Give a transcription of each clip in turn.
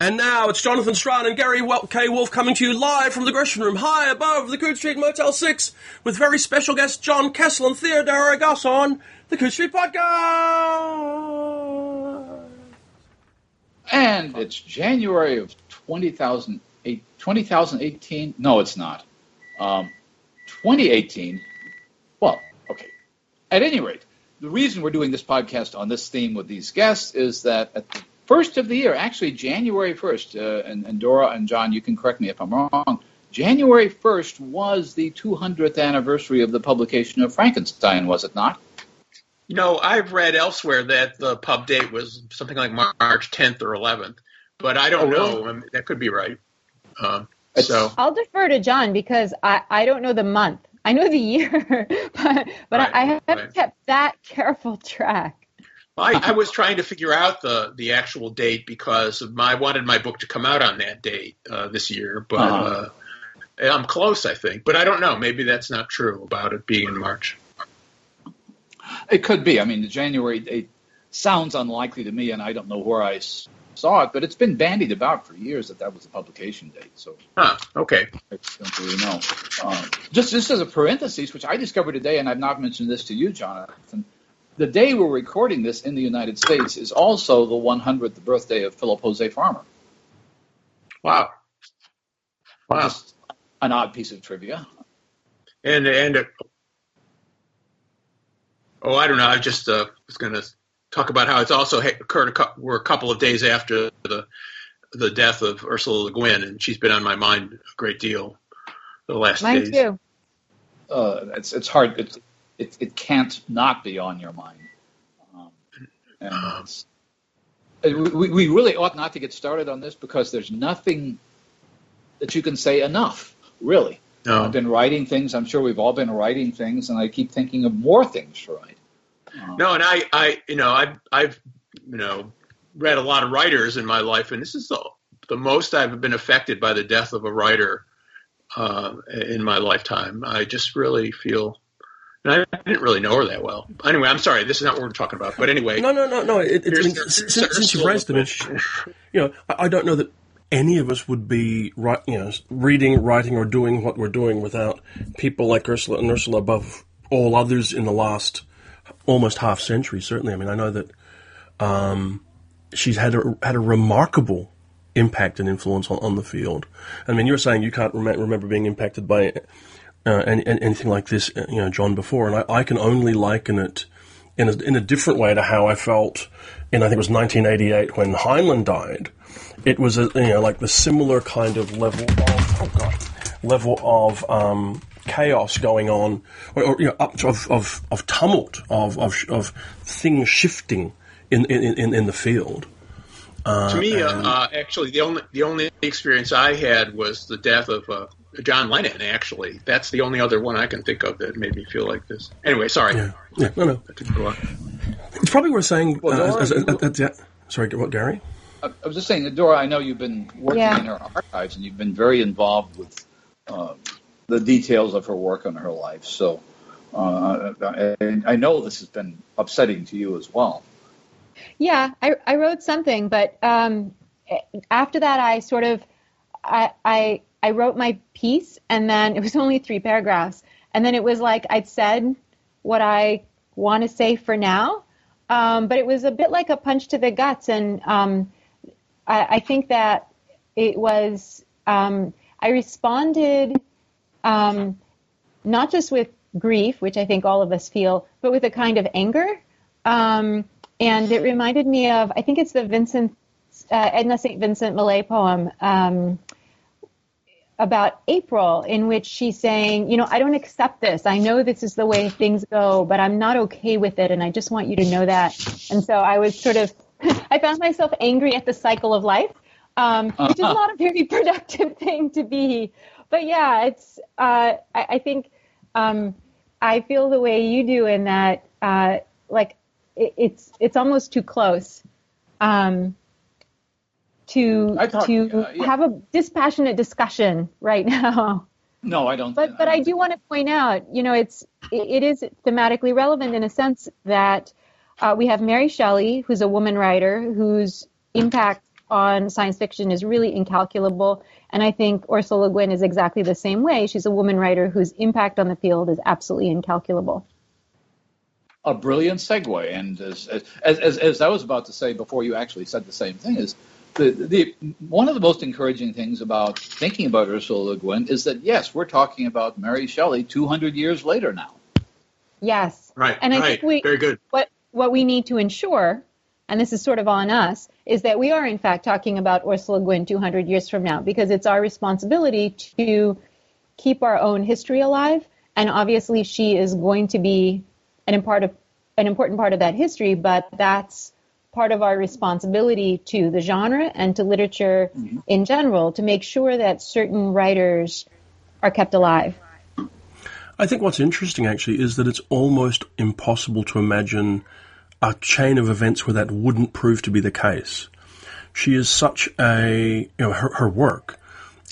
And now it's Jonathan Strahan and Gary K. Wolfe coming to you live from the Gresham Room, high above the Coode Street Motel 6, with very special guests John Kessel and Theodora Goss on the Coode Street Podcast. And it's January of 2018. No, it's not. Um, 2018. Well, okay. At any rate, the reason we're doing this podcast on this theme with these guests is that at the first of the year, actually January 1st, uh, and, and, Dora and John, you can correct me if I'm wrong. January 1st was the 200th anniversary of the publication of Frankenstein, was it not? You know, I've read elsewhere that the pub date was something like March 10th or 11th, but I don't oh, really? know. I mean, that could be right. Um, so I'll defer to John because I, I don't know the month. I know the year, but but right, I, I haven't right. kept that careful track. I, I, was trying to figure out the the actual date because my, I wanted my book to come out on that date uh, this year, but uh-huh. uh, I'm close, I think. But I don't know. Maybe that's not true about it being in March. It could be. I mean, the January date sounds unlikely to me, and I don't know where I saw it, but it's been bandied about for years that that was the publication date. So, huh, okay, I don't really know. Um, just just as a parenthesis, which I discovered today, and I've not mentioned this to you, Jonathan the day we're recording this in the United States is also the 100th birthday of Philip Jose Farmer. Wow. Wow. Just an odd piece of trivia. And, and, uh, oh, I don't know. I just uh, was going to talk about how it's also occurred. A we're a couple of days after the the death of Ursula Le Guin, and she's been on my mind a great deal the last Mine days. too. Uh, it's it's hard. It's it, it can't not be on your mind. Um, and uh-huh. we, we really ought not to get started on this because there's nothing that you can say enough, really. No. I've been writing things. I'm sure we've all been writing things, and I keep thinking of more things to write. Um, no, and I, I, you know, I've, I've, you know, read a lot of writers in my life, and this is the, the most I've been affected by the death of a writer uh, in my lifetime. I just really feel and I didn't really know her that well. Anyway, I'm sorry. This is not what we're talking about. But anyway, no, no, no, no. It, it, since, since you've raised them, you know, I, I, don't know that any of us would be, you know, reading, writing, or doing what we're doing without people like Ursula and Ursula above all others in the last almost half century. Certainly, I mean, I know that um, she's had a, had a remarkable impact and influence on, on the field. I mean, you're saying you can't rem- remember being impacted by uh, and, and, anything like this, uh, you know, John before, and I, I can only liken it in a, in a different way to how I felt in I think it was 1988 when Heinlein died. It was a, you know like the similar kind of level of oh god level of um, chaos going on, or, or you know, up of, of, of tumult of, of of things shifting in in, in, in the field. Uh, to me, uh, uh, actually, the only the only experience I had was the death of uh, John Lennon. Actually, that's the only other one I can think of that made me feel like this. Anyway, sorry. Yeah, yeah no, no. It's probably worth saying. Well, uh, as, as, as, yeah. Sorry, what, Gary? I was just saying, Dora. I know you've been working yeah. in her archives, and you've been very involved with uh, the details of her work on her life. So, uh, I, I know this has been upsetting to you as well. Yeah, I, I wrote something, but um, after that, I sort of I, I I wrote my piece, and then it was only three paragraphs, and then it was like I'd said what I want to say for now, um, but it was a bit like a punch to the guts, and um, I, I, think that it was um, I responded um, not just with grief, which I think all of us feel, but with a kind of anger. Um, and it reminded me of I think it's the Vincent uh, Edna St. Vincent Millay poem um, about April, in which she's saying, you know, I don't accept this. I know this is the way things go, but I'm not okay with it, and I just want you to know that. And so I was sort of, I found myself angry at the cycle of life, um, which is uh-huh. not a very productive thing to be. But yeah, it's. Uh, I, I, think um, I feel the way you do in that, uh, like it, it's it's almost too close um, to to uh, yeah. have a dispassionate discussion right now. No, I don't. But I but I do want to point out, you know, it's it, it is thematically relevant in a sense that uh, we have Mary Shelley, who's a woman writer whose impact on science fiction is really incalculable. And I think Ursula Le Guin is exactly the same way. She's a woman writer whose impact on the field is absolutely incalculable. A brilliant segue. And as, as, as, as I was about to say before you actually said the same thing, is the, the, one of the most encouraging things about thinking about Ursula Le Guin is that, yes, we're talking about Mary Shelley 200 years later now. Yes. Right. And I right. think we, Very good. What, what we need to ensure, and this is sort of on us, is that we are in fact talking about Ursula Le Guin 200 years from now because it's our responsibility to keep our own history alive. And obviously, she is going to be an, part of, an important part of that history, but that's part of our responsibility to the genre and to literature mm-hmm. in general to make sure that certain writers are kept alive. I think what's interesting actually is that it's almost impossible to imagine a chain of events where that wouldn't prove to be the case. She is such a, you know, her, her work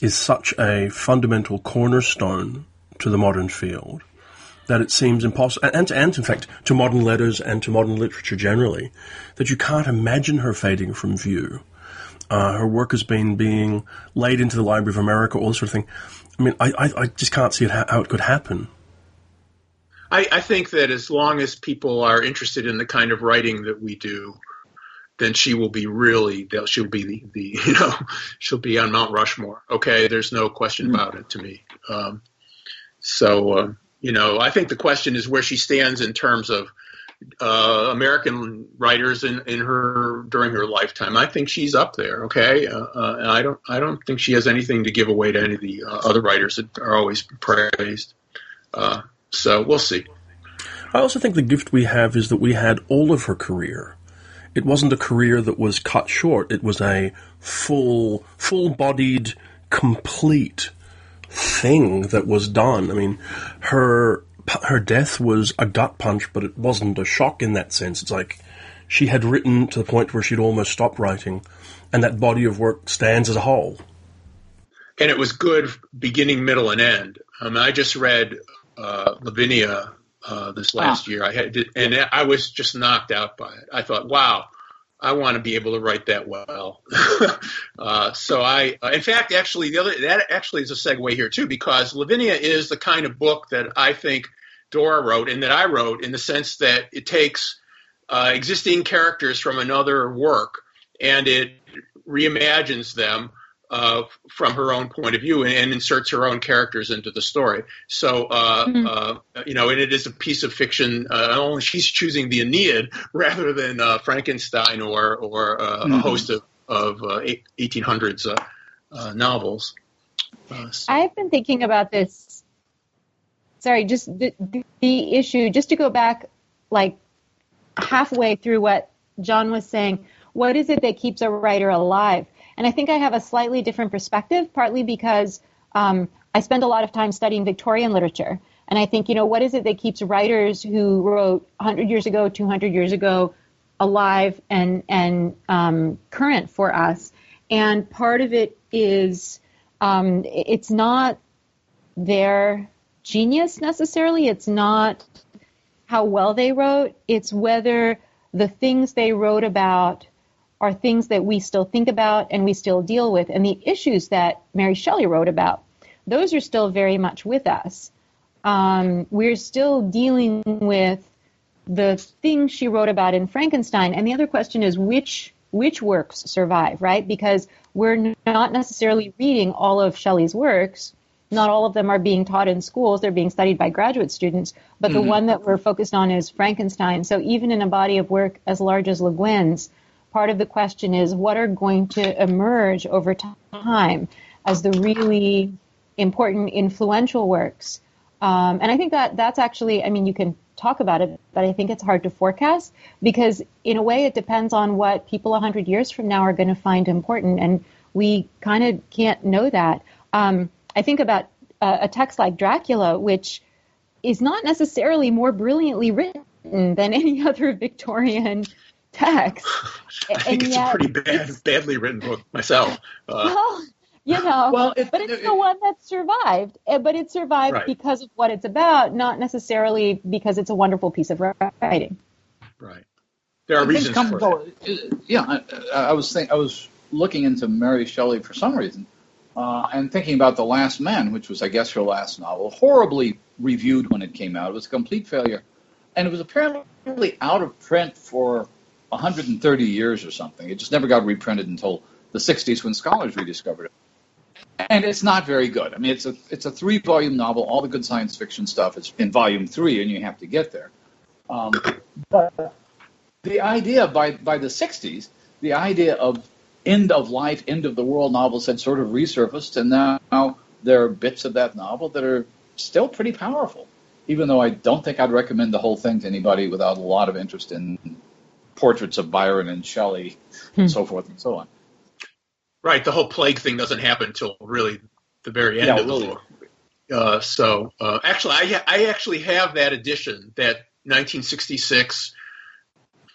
is such a fundamental cornerstone to the modern field that it seems impossible, and, and in fact to modern letters and to modern literature generally, that you can't imagine her fading from view. Uh, her work has been being laid into the Library of America, all this sort of thing. I mean, I, I, I just can't see it how it could happen. I, I think that as long as people are interested in the kind of writing that we do, then she will be really she'll be the, the you know she'll be on Mount Rushmore. Okay, there's no question mm-hmm. about it to me. Um, so uh, you know, I think the question is where she stands in terms of uh, American writers in, in her during her lifetime. I think she's up there. Okay, uh, uh, I don't I don't think she has anything to give away to any of the uh, other writers that are always praised. Uh, so we'll see. I also think the gift we have is that we had all of her career. It wasn't a career that was cut short. It was a full, full-bodied, complete thing that was done. I mean, her her death was a gut punch, but it wasn't a shock in that sense. It's like she had written to the point where she'd almost stopped writing, and that body of work stands as a whole. And it was good beginning, middle, and end. Um, I just read uh, Lavinia uh, this last year. I had, and I was just knocked out by it. I thought, wow, I want to be able to write that well. uh, so I, uh, in fact, actually, the other that actually is a segue here too, because Lavinia is the kind of book that I think Dora wrote and that I wrote in the sense that it takes uh, existing characters from another work and it reimagines them uh, from her own point of view and, and, inserts her own characters into the story. So, uh, mm-hmm. uh, you know, and it is a piece of fiction. Uh, only she's choosing the Aeneid rather than uh, Frankenstein or or uh, mm-hmm. a host of of 1800s novels. So. I've been thinking about this. Sorry, just the, the issue. Just to go back, like halfway through what John was saying. What is it that keeps a writer alive? And I think I have a slightly different perspective, partly because um, I spend a lot of time studying Victorian literature. And I think, you know, what is it that keeps writers who wrote 100 years ago, 200 years ago, alive and, and um, current for us? And part of it is um, it's not their genius necessarily. It's not how well they wrote. It's whether the things they wrote about are things that we still think about and we still deal with. And the issues that Mary Shelley wrote about, those are still very much with us. Um, we're still dealing with the things she wrote about in Frankenstein. And the other question is which which works survive, right? Because we're not necessarily reading all of Shelley's works. Not all of them are being taught in schools. They're being studied by graduate students. But mm-hmm. the one that we're focused on is Frankenstein. So even in a body of work as large as Le Guin's, part of the question is what are going to emerge over time as the really important influential works. Um, and I think that that's actually, I mean, you can talk about it, but I think it's hard to forecast because in a way it depends on what people 100 years from now are going to find important. And we kind of can't know that. Um, I think about uh, a text like Dracula, which is not necessarily more brilliantly written than any other Victorian text. I think it's yet, a pretty bad, badly written book myself. Uh, well, you know, well, it, but it's it, the one that survived. Eh, but it survived right. because of what it's about, not necessarily because it's a wonderful piece of writing. Right. There are I reasons for it. Yeah, I, I was think I was looking into Mary Shelley for some reason, uh, and thinking about The Last Man, which was, I guess, her last novel, horribly reviewed when it came out. It was a complete failure, and it was apparently out of print for 130 years or something. It just never got reprinted until the 60s when scholars rediscovered it. And it's not very good. I mean, it's a it's a three volume novel. All the good science fiction stuff is in volume three, and you have to get there. Um, but the idea by by the 60s, the idea of end of life, end of the world novels had sort of resurfaced, and now there are bits of that novel that are still pretty powerful. Even though I don't think I'd recommend the whole thing to anybody without a lot of interest in portraits of Byron and Shelley, hmm. and so forth and so on. Right, the whole plague thing doesn't happen until really the very end yeah, of really. the book. Uh, so uh, actually, I I actually have that edition, that 1966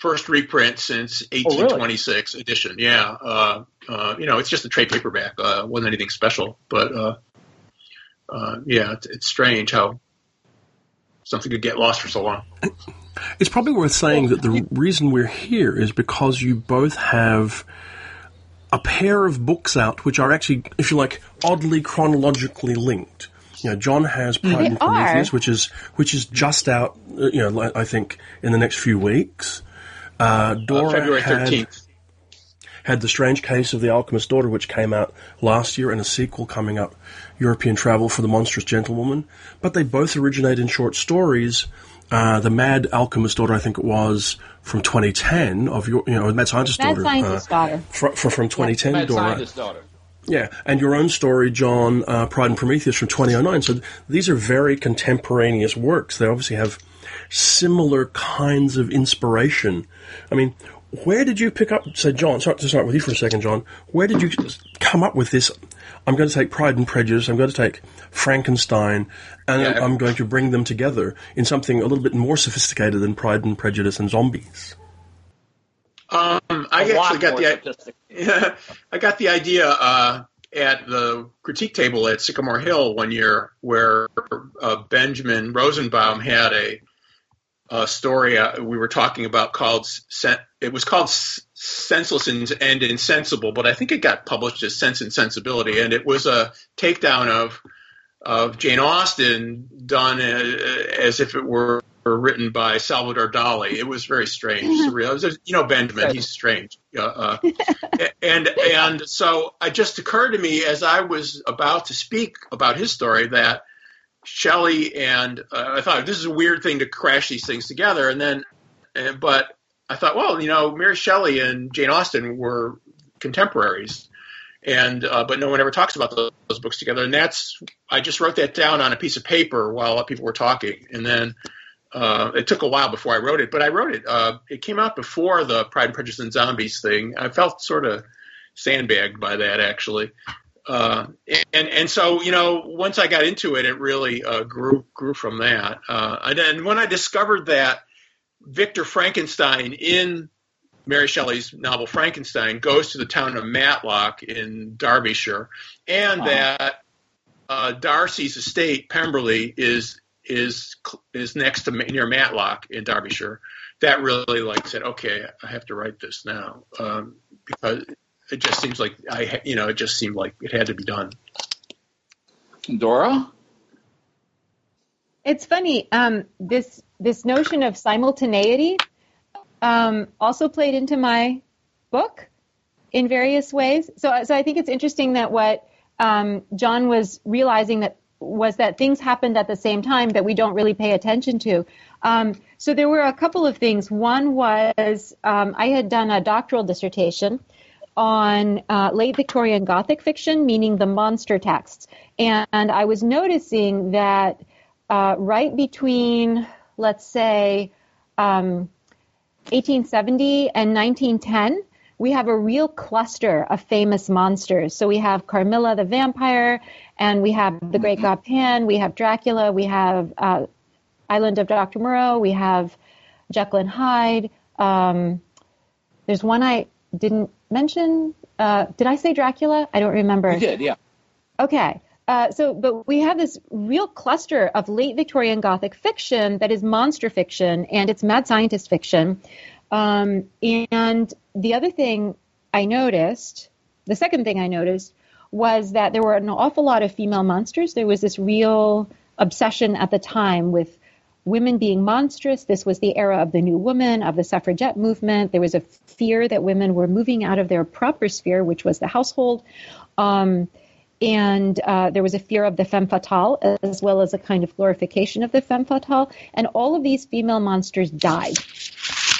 first reprint since 1826 oh, really? edition. Yeah, uh, uh, you know, it's just a trade paperback. Uh, wasn't anything special, but uh, uh, yeah, it's, it's, strange how something could get lost for so long. It's probably worth saying that the reason we're here is because you both have a pair of books out which are actually, if you like, oddly chronologically linked. You know, John has Pride they and Prometheus, are. which is which is just out. Uh, you know, I think in the next few weeks. Uh, Dora uh, February thirteenth had the strange case of the alchemist's daughter, which came out last year, and a sequel coming up, European Travel for the Monstrous Gentlewoman. But they both originate in short stories. Uh, the Mad Alchemist Daughter, I think it was from 2010 of your, you know, Mad Scientist Mad Daughter. Scientist uh, Daughter. Fr- fr- from 2010, Mad Dora. Scientist Daughter. Yeah, and your own story, John, uh, Pride and Prometheus from 2009. So these are very contemporaneous works. They obviously have similar kinds of inspiration. I mean, where did you pick up, say, John, start to start with you for a second, John, where did you come up with this? I'm going to take Pride and Prejudice, I'm going to take Frankenstein, and yeah, I'm going to bring them together in something a little bit more sophisticated than Pride and Prejudice and zombies. Um, I actually got the yeah, I got the idea uh, at the critique table at Sycamore Hill one year, where uh, Benjamin Rosenbaum had a, a story uh, we were talking about called it was called Senseless and Insensible, but I think it got published as Sense and Sensibility, and it was a takedown of of Jane Austen done as if it were written by Salvador Dali. It was very strange, surreal. Was, you know Benjamin, he's strange. Uh, and and so it just occurred to me as I was about to speak about his story that Shelley and uh, I thought this is a weird thing to crash these things together, and then but I thought, well, you know, Mary Shelley and Jane Austen were contemporaries and uh, but no one ever talks about those, those, books together. And that's I just wrote that down on a piece of paper while people were talking, and then uh, it took a while before I wrote it. But I wrote it. Uh, it came out before the Pride and Prejudice and Zombies thing. I felt sort of sandbagged by that actually. Uh, and and so you know once I got into it, it really uh, grew grew from that. Uh, and then when I discovered that Victor Frankenstein in Mary Shelley's novel Frankenstein goes to the town of Matlock in Derbyshire, and that uh, Darcy's estate, Pemberley, is is is next to near Matlock in Derbyshire. That really like said, okay, I have to write this now um, because it just seems like I, you know, it just seemed like it had to be done. Dora, it's funny. Um, this this notion of simultaneity um, also played into my book in various ways. So, so I think it's interesting that what um, John was realizing that was that things happened at the same time that we don't really pay attention to. Um, so there were a couple of things. One was um, I had done a doctoral dissertation on uh, late Victorian Gothic fiction, meaning the monster texts, and, and I was noticing that uh, right between, let's say, um, 1870 and 1910, we have a real cluster of famous monsters. So we have Carmilla the vampire, and we have the Great God Pan, we have Dracula, we have uh, Island of Dr. Moreau, we have Jekyll and Hyde. Um, there's one I didn't mention. Uh, did I say Dracula? I don't remember. You did, yeah. Okay. Uh, so, but we have this real cluster of late Victorian Gothic fiction that is monster fiction and it's mad scientist fiction. Um, and the other thing I noticed the second thing I noticed was that there were an awful lot of female monsters. There was this real obsession at the time with women being monstrous. This was the era of the new woman, of the suffragette movement. There was a fear that women were moving out of their proper sphere, which was the household. Um, and uh, there was a fear of the femme fatale as well as a kind of glorification of the femme fatale. And all of these female monsters died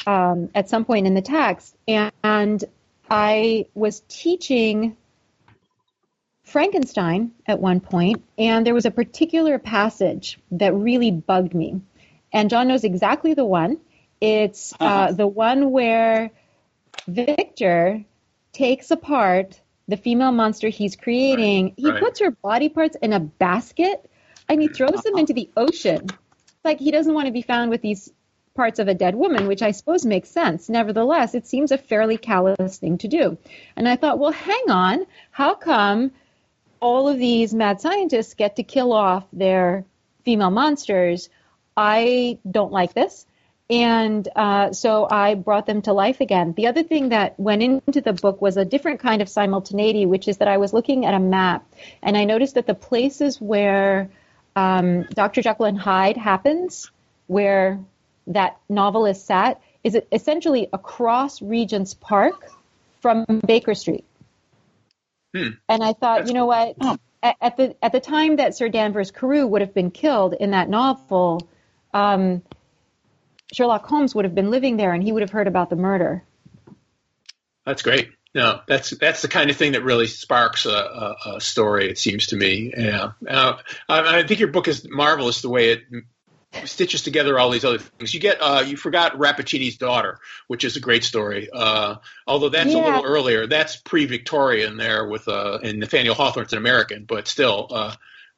um, at some point in the text. And, and I was teaching Frankenstein at one point, and there was a particular passage that really bugged me. And John knows exactly the one. It's uh, uh-huh. the one where Victor takes apart the female monster he's creating. Right, he right. puts her body parts in a basket and he throws them into the ocean. Like he doesn't want to be found with these parts of a dead woman, which I suppose makes sense. Nevertheless, it seems a fairly callous thing to do. And I thought, well, hang on. How come all of these mad scientists get to kill off their female monsters? I don't like this. And uh, so I brought them to life again. The other thing that went into the book was a different kind of simultaneity, which is that I was looking at a map and I noticed that the places where um, Dr. Jekyll and Hyde happens, where that novel is set, is essentially across Regent's Park from Baker Street. Hmm. And I thought, That's you know what? At, at, the at the time that Sir Danvers Carew would have been killed in that novel, um, Sherlock Holmes would have been living there and he would have heard about the murder. That's great. No, that's that's the kind of thing that really sparks a, a, a story. It seems to me. Yeah, uh, I, I, think your book is marvelous the way it stitches together all these other things. You get uh, you forgot Rappaccini's daughter, which is a great story. Uh, although that's yeah. a little earlier. That's pre-Victorian there with uh, and Nathaniel Hawthorne's an American, but still.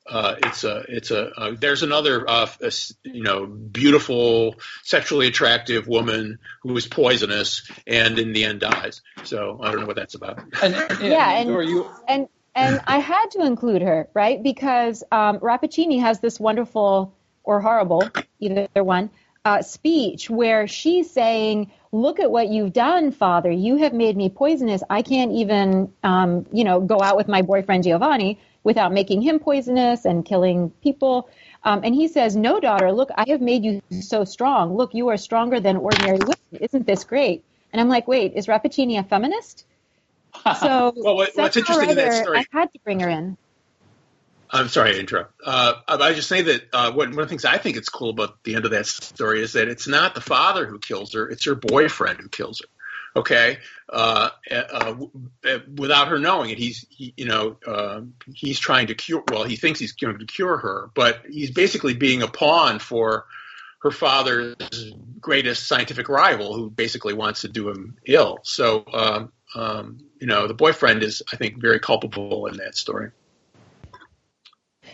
Uh, uh, it's a it's a uh, there's another uh, a, you know beautiful sexually attractive woman who is poisonous and in the end dies. So I don't know what that's about. And, and, yeah, and, you... and and I had to include her right because um, Rappaccini has this wonderful or horrible either one uh, speech where she's saying. Look at what you've done, Father. You have made me poisonous. I can't even, um, you know, go out with my boyfriend Giovanni without making him poisonous and killing people. Um, and he says, No, daughter, look, I have made you so strong. Look, you are stronger than ordinary women. Isn't this great? And I'm like, Wait, is Rappaccini a feminist? So, well, what, what's interesting in that story? I had to bring her in. I'm sorry to interrupt. Uh, I just say that uh, one, one of the things I think is cool about the end of that story is that it's not the father who kills her; it's her boyfriend who kills her okay, uh, uh, uh, without her knowing it. He's, he, you know, uh, he's trying to cure. Well, he thinks he's going to cure her, but he's basically being a pawn for her father's greatest scientific rival, who basically wants to do him ill. So, um, um, you know, the boyfriend is, I think, very culpable in that story.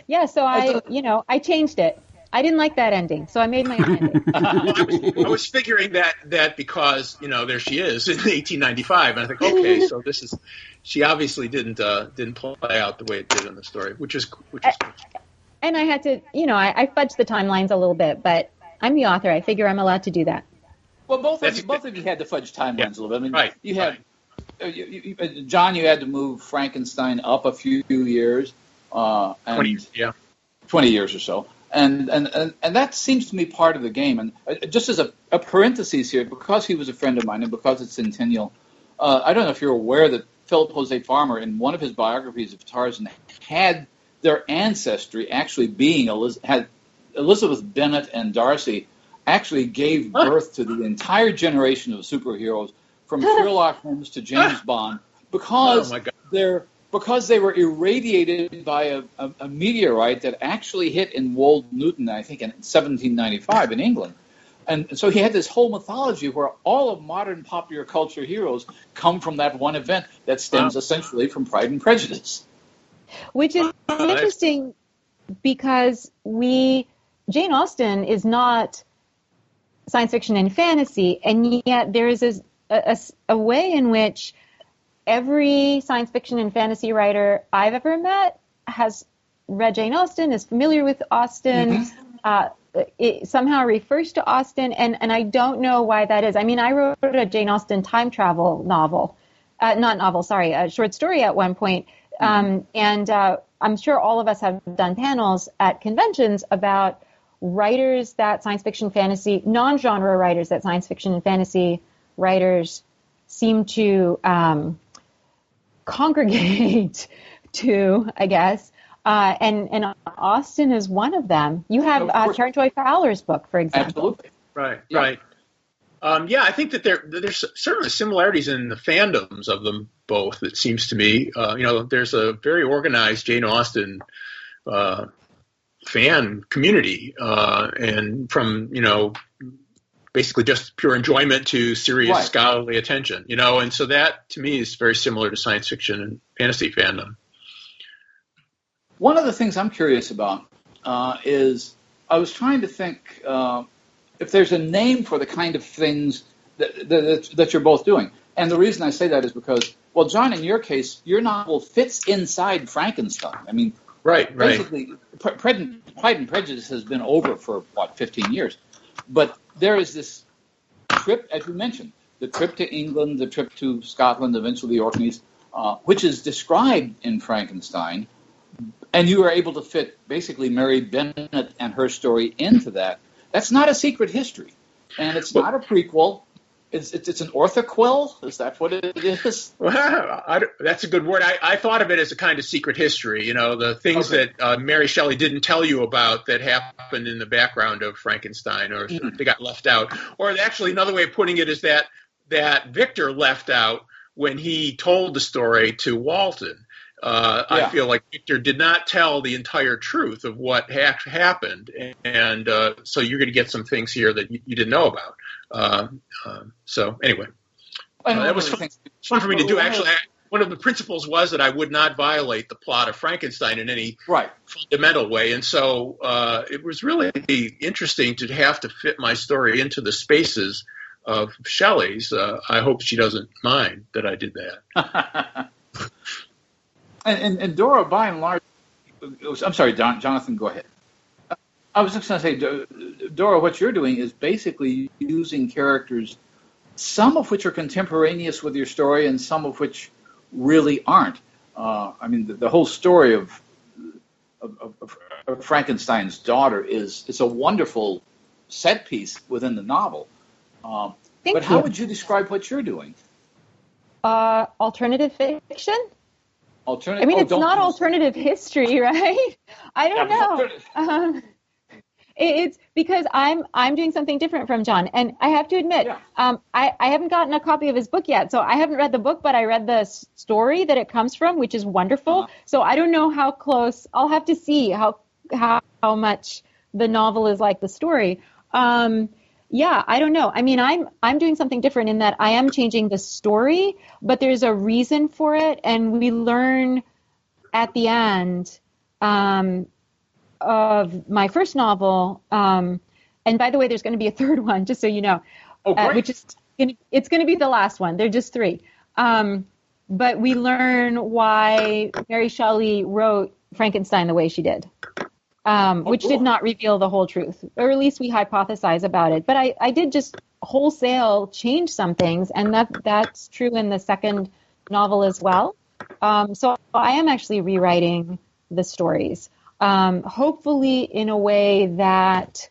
Yeah, so I, you know, I changed it. I didn't like that ending, so I made my own ending. I, was, I, was, figuring that that because you know there she is in 1895, and I think okay, so this is she obviously didn't uh, didn't play out the way it did in the story, which is which is. and I had to, you know, I, I fudged the timelines a little bit, but I'm the author. I figure I'm allowed to do that. Well, both of you, both of you had to fudge timelines yeah. a little bit. I mean, right, you had right. Uh, you, you, uh, John, you had to move Frankenstein up a few years. Uh, and 20, yeah. 20 years or so and, and, and, and that seems to me part of the game. And uh, just as a, a parenthesis here, because he was a friend of mine and because it's centennial, uh, I don't know if you're aware that Philip Jose Farmer, in one of his biographies of Tarzan, had their ancestry actually being Eliz- had Elizabeth Bennet and Darcy actually gave birth to the entire generation of superheroes from Sherlock Holmes to James Bond because oh their because they were irradiated by a, a, a, meteorite that actually hit in Wold Newton, I think, in 1795 in England. And so he had this whole mythology where all of modern popular culture heroes come from that one event that stems essentially from Pride and Prejudice. Which is interesting because we, Jane Austen is not science fiction and fantasy, and yet there is a, a, a way in which every science fiction and fantasy writer I've ever met has read Jane Austen, is familiar with Austen, mm-hmm. uh, it somehow refers to Austen, and, and I don't know why that is. I mean, I wrote a Jane Austen time travel novel, uh, not novel, sorry, a short story at one point. Um, and uh, I'm sure all of us have done panels at conventions about writers that science fiction, fantasy, non-genre writers that science fiction and fantasy writers seem to um, congregate to, I guess. Uh, and and Austen is one of them. You have uh, Karen Joy Fowler's book, for example. Absolutely. Right, yeah. right. Um, yeah, I think that there there's certainly similarities in the fandoms of them both. It seems to me, uh, you know, there's a very organized Jane Austen uh, fan community, uh, and from you know basically just pure enjoyment to serious right. scholarly attention, you know, and so that to me is very similar to science fiction and fantasy fandom. One of the things I'm curious about uh, is I was trying to think uh, if there's a name for the kind of things that, that, that you're both doing. And the reason I say that is because, well, John, in your case, your novel fits inside Frankenstein. I mean, right, right. Basically, Pride and Prejudice has been over for what 15 years, but there is this trip, as you mentioned, the trip to England, the trip to Scotland, eventually the Orkneys, uh, which is described in Frankenstein, and you are able to fit basically Mary Bennet and her story into that. That's not a secret history, and it's not a prequel. It's, it's, it's, an orthoquel. Is that what it is? Well, I, that's a good word. I, I, thought of it as a kind of secret history. You know, the things okay. that uh, Mary Shelley didn't tell you about that happened in the background of Frankenstein, or mm. they got left out. Or actually, another way of putting it is that that Victor left out when he told the story to Walton. Uh, yeah. I feel like Victor did not tell the entire truth of what ha- happened, and uh, so you're going to get some things here that you, you didn't know about. Uh, so anyway, uh, that was fun, fun, for me to do. Actually, I, one of the principles was that I would not violate the plot of Frankenstein in any right. fundamental way, and so uh, it was really interesting to have to fit my story into the spaces of Shelley's. Uh, I hope she doesn't mind that I did that. And, and, and Dora, by and large, I'm sorry, Don, Jonathan, go ahead. I was just going to say, Dora, what you're doing is basically using characters, some of which are contemporaneous with your story, and some of which really aren't. Uh, I mean, the, the, whole story of, of, of, of, Frankenstein's daughter is it's a wonderful set piece within the novel. Um, but you. how would you describe what you're doing? Uh, alternative fiction. Alternative. I mean, oh, it's not alternative history, right? I don't know. Um, it's because I'm I'm doing something different from John, and I have to admit, yeah. um, I I haven't gotten a copy of his book yet, so I haven't read the book, but I read the story that it comes from, which is wonderful. Uh-huh. So I don't know how close. I'll have to see how how how much the novel is like the story. Um, yeah, I don't know. I mean, I'm I'm doing something different in that I am changing the story, but there's a reason for it, and we learn at the end um, of my first novel. Um, and by the way, there's going to be a third one, just so you know, oh, uh, which is it's going to be the last one. They're just three. Um, but we learn why Mary Shelley wrote Frankenstein the way she did um, oh, which cool. did not reveal the whole truth, or at least we hypothesize about it. But I, I did just wholesale change some things, and that that's true in the second novel as well. Um, so I am actually rewriting the stories, um, hopefully in a way that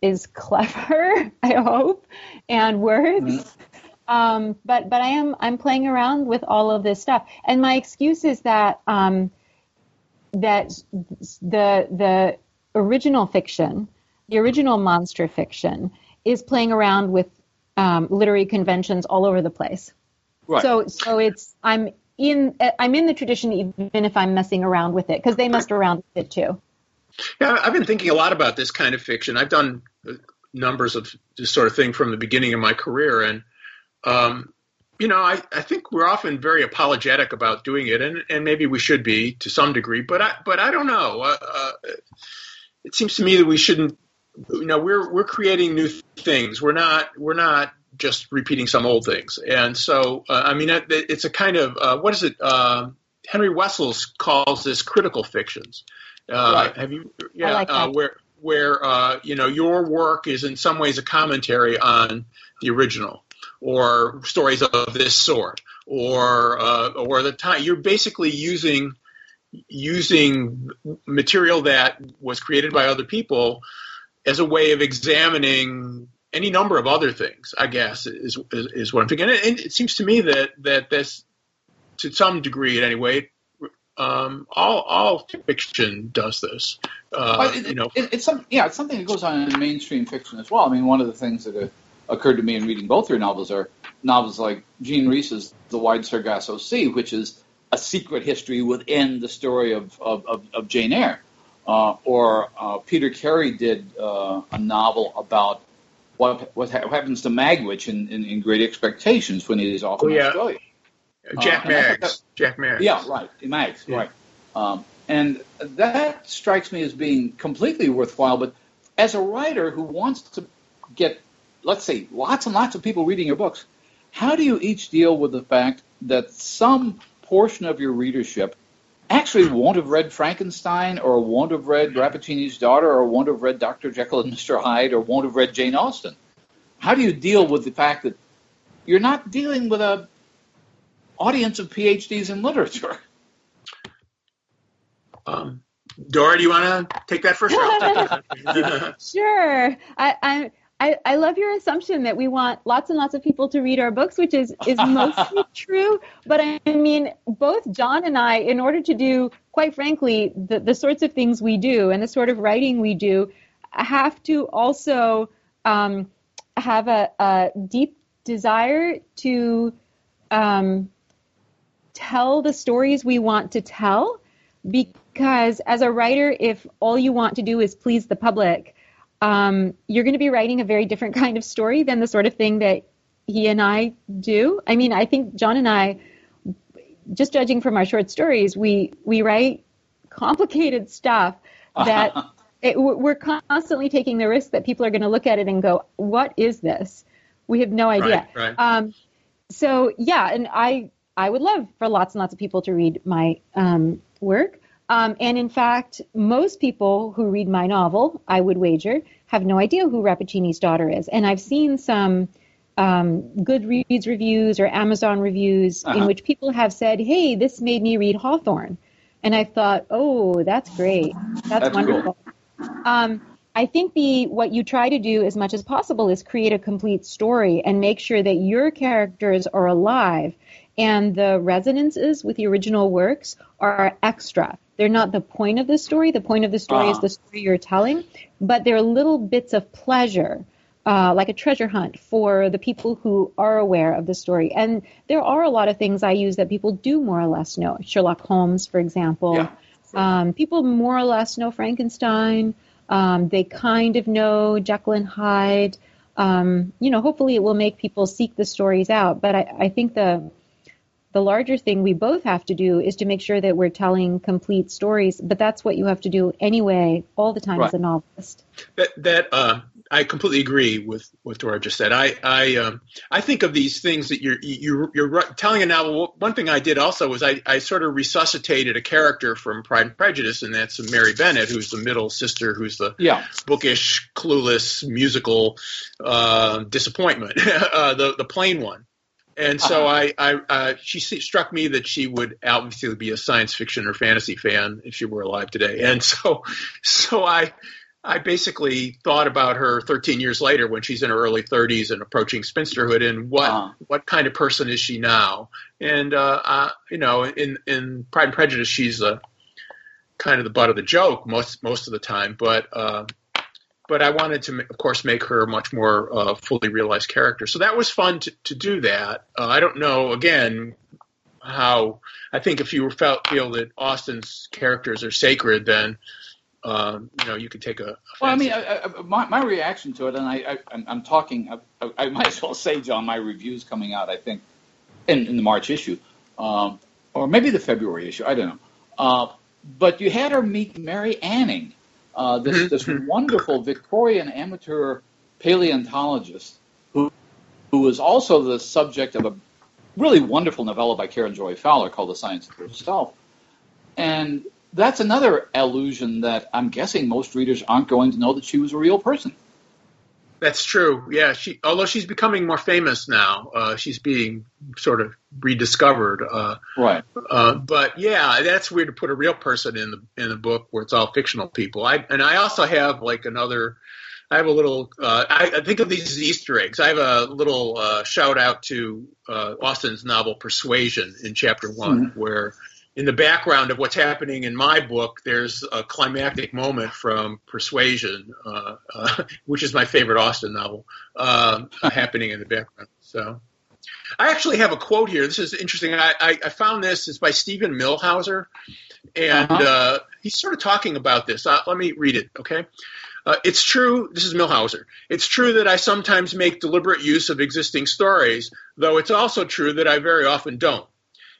is clever. I hope and works. Mm-hmm. Um, but but I am I'm playing around with all of this stuff, and my excuse is that um, that the the original fiction, the original monster fiction, is playing around with um, literary conventions all over the place. Right. So so it's I'm in I'm in the tradition even if I'm messing around with it because they messed around with it too. Yeah, I've been thinking a lot about this kind of fiction. I've done numbers of this sort of thing from the beginning of my career, and um, you know, I, I think we're often very apologetic about doing it, and, and maybe we should be to some degree, but I but I don't know. Uh, uh, it seems to me that we shouldn't. You know, we're we're creating new things. We're not we're not just repeating some old things. And so, uh, I mean, it, it's a kind of uh, what is it? Uh, Henry Wessells calls this critical fictions. Uh, right. Have you? Yeah, like where where you know your work is in some ways a commentary on the original or stories of this sort, or uh, or the time. You're basically using using material that was created by other people as a way of examining any number of other things. I guess is is, is what I'm thinking. And it seems to me that that this, to some degree, at any rate, um, all all fiction does this. Uh, it, you know, it, it's some yeah, it's something that goes on in mainstream fiction as well. I mean, one of the things that uh, occurred to me in reading both your novels are novels like Jean Rhys's The Wide Sargasso Sea, which is a secret history within the story of of, of, of Jane Eyre, uh, or uh, Peter Carey did uh, a novel about what what happens to Magwitch in, in, in Great Expectations when he is off oh, in yeah. Australia. Jack Uh, Maggs. that- Jack Maggs. Yeah, right. Maggs, Yeah. right. Um, and that strikes me as being completely worthwhile. But as a writer who wants to get, let's say, lots and lots of people reading your books, how do you each deal with the fact that some portion of your readership actually won't have read Frankenstein or won't have read Rappaccini's Daughter or won't have read Dr. Jekyll and Mr. Hyde or won't have read Jane Austen? How do you deal with the fact that you're not dealing with a audience of PhDs in literature? Um, Dora, do you want to take that first? Sure. I, I I I love your assumption that we want lots and lots of people to read our books, which is is mostly true. But I mean, both John and I, in order to do, quite frankly, the the sorts of things we do and the sort of writing we do, have to also um, have a, a deep desire to um, tell the stories we want to tell because as a writer if all you want to do is please the public um, you're going to be writing a very different kind of story than the sort of thing that he and i do. I mean i think john and i just judging from our short stories we we write complicated stuff that it, we're constantly taking the risk that people are going to look at it and go what is this? We have no idea. Right, right. Um, so yeah and i i would love for lots and lots of people to read my um, work um, and in fact most people who read my novel i would wager have no idea who rappaccini's daughter is and i've seen some um, goodreads reviews or amazon reviews in Uh-huh. which people have said hey this made me read hawthorne and i thought oh that's great that's, That's cool. wonderful um, I think the what you try to do as much as possible is create a complete story and make sure that your characters are alive and the resonances with the original works are extra. They're not the point of the story. The point of the story is Ah. the story you're telling, but they're little bits of pleasure, uh, like a treasure hunt for the people who are aware of the story. And there are a lot of things I use that people do more or less know. Sherlock Holmes, for example. Yeah. Um, people more or less know Frankenstein. Um, they kind of know Jekyll and Hyde. Um, you know, hopefully it will make people seek the stories out. But I, I think the the larger thing we both have to do is to make sure that we're telling complete stories. But that's what you have to do anyway, all the time as a novelist. that that uh, I completely agree with what Dora just said. I I um, I think of these things that you're you're you're telling a novel. One thing I did also was I, I sort of resuscitated a character from Pride and Prejudice, and that's Mary Bennet, who's the middle sister, who's the Yeah. bookish, clueless, musical uh, disappointment, uh, the the plain one. And so Uh-huh. I, I uh, she struck me that she would obviously be a science fiction or fantasy fan if she were alive today. And so, so I, I basically thought about her 13 years later when she's in her early 30s and approaching spinsterhood, and what Uh-huh. what kind of person is she now? And uh, uh, you know, in in Pride and Prejudice, she's a kind of the butt of the joke most most of the time, but. Uh, but I wanted to, of course, make her a much more uh, fully realized character. So that was fun to, to do that. Uh, I don't know, again, how. I think if you felt feel that Austen's characters are sacred, then um, you know you could take a. a Well, I mean, I, I, my, my reaction to it, and I, I, I'm- I'm talking, I, I might as well say, John, my review's coming out, I think, in, in the March issue, um, or maybe the February issue, I don't know. Uh, but you had her meet Mary Anning, uh, this, this wonderful Victorian amateur paleontologist who, who was also the subject of a really wonderful novella by Karen Joy Fowler called The Science of Herself. And that's another allusion that I'm guessing most readers aren't going to know that she was a real person. That's true. Yeah, she although she's becoming more famous now, uh, she's being sort of rediscovered. Uh, right. Uh, but yeah, that's weird to put a real person in the in the book where it's all fictional people. I and I also have like another. I have a little. Uh, I, I, think of these as Easter eggs. I have a little uh, shout out to uh, Austen's novel Persuasion in chapter one, mm-hmm. where in the background of what's happening in my book, there's a climactic moment from Persuasion, uh, uh, which is my favorite Austen novel, uh, happening in the background. So, I actually have a quote here. This is interesting. I, I, I found this. It's by Steven Millhauser, and uh-huh. Uh, he's sort of talking about this. Uh, let me read it. Okay. Uh, it's true, this is Millhauser. It's true that I sometimes make deliberate use of existing stories, though it's also true that I very often don't.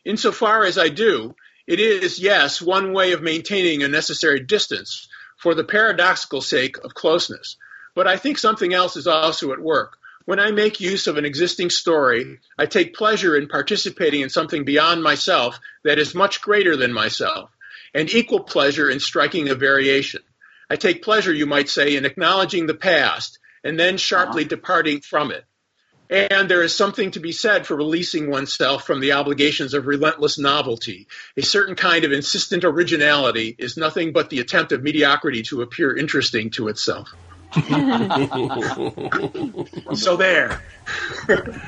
Insofar as I do, it is, yes, one way of maintaining a necessary distance for the paradoxical sake of closeness. But I think something else is also at work. When I make use of an existing story, I take pleasure in participating in something beyond myself that is much greater than myself, and equal pleasure in striking a variation. I take pleasure, you might say, in acknowledging the past and then sharply uh-huh. departing from it. And there is something to be said for releasing oneself from the obligations of relentless novelty. A certain kind of insistent originality is nothing but the attempt of mediocrity to appear interesting to itself. so there.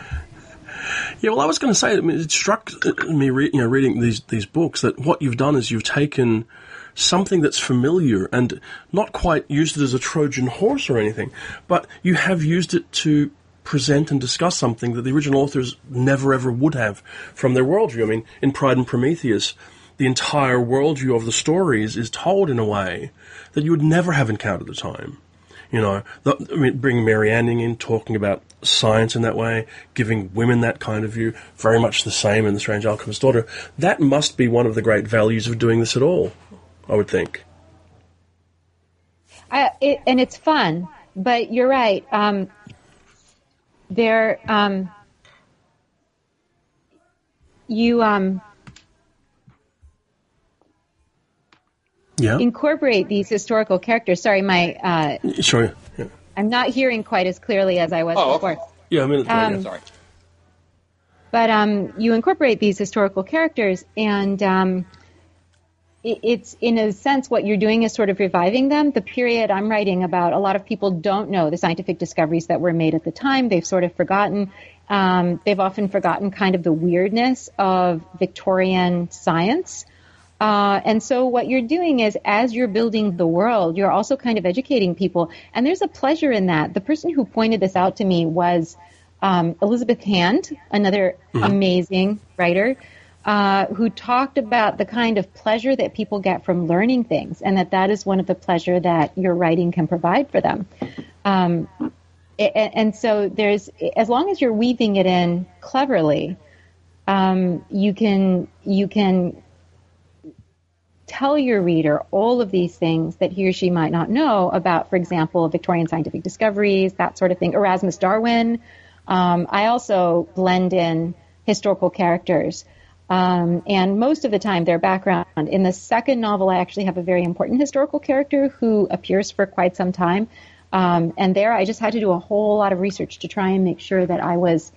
Yeah, well, I was going to say, I mean, it struck me, re- you know, reading these these books that what you've done is you've taken something that's familiar and not quite used it as a Trojan horse or anything, but you have used it to present and discuss something that the original authors never ever would have from their worldview. I mean, in Pride and Prometheus, the entire worldview of the stories is told in a way that you would never have encountered at the time. You know, the, I mean, bringing Mary Anning in, talking about science in that way, giving women that kind of view, very much the same in The Strange Alchemist's Daughter. That must be one of the great values of doing this at all, I would think. I, it, and it's fun, but you're right. Um, there um, you um, yeah. incorporate these historical characters. Sorry, my uh, sorry, yeah. I'm not hearing quite as clearly as I was oh, before. Okay. Yeah, I mean, um, sorry. But um, you incorporate these historical characters, and um, it's in a sense what you're doing is sort of reviving them. The period I'm writing about, a lot of people don't know the scientific discoveries that were made at the time. They've sort of forgotten. Um, they've often forgotten kind of the weirdness of Victorian science. Uh, and so what you're doing is as you're building the world, you're also kind of educating people. And there's a pleasure in that. The person who pointed this out to me was um, Elizabeth Hand, another mm-hmm. amazing writer uh, who talked about the kind of pleasure that people get from learning things, and that that is one of the pleasure that your writing can provide for them. Um, and so there's, as long as you're weaving it in cleverly, um, you can you can tell your reader all of these things that he or she might not know about, for example, Victorian scientific discoveries, that sort of thing. Erasmus Darwin. Um, I also blend in historical characters um, and most of the time, their background. In the second novel, I actually have a very important historical character who appears for quite some time. Um, and there, I just had to do a whole lot of research to try and make sure that I was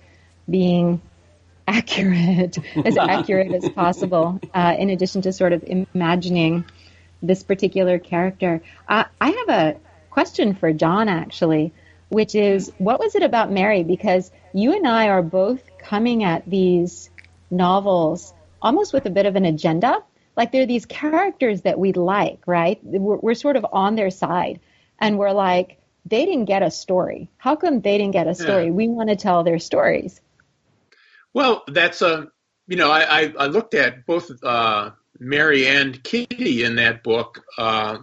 being accurate, as accurate as possible, uh, in addition to sort of imagining this particular character. Uh, I have a question for John, actually, which is what was it about Mary? Because you and I are both coming at these novels almost with a bit of an agenda. Like they're these characters that we like, right? We're, we're sort of on their side, and we're like, they didn't get a story. How come they didn't get a story? Yeah. We want to tell their stories. Well, that's a you know I, I, I looked at both uh, Mary and Kitty in that book. Uh,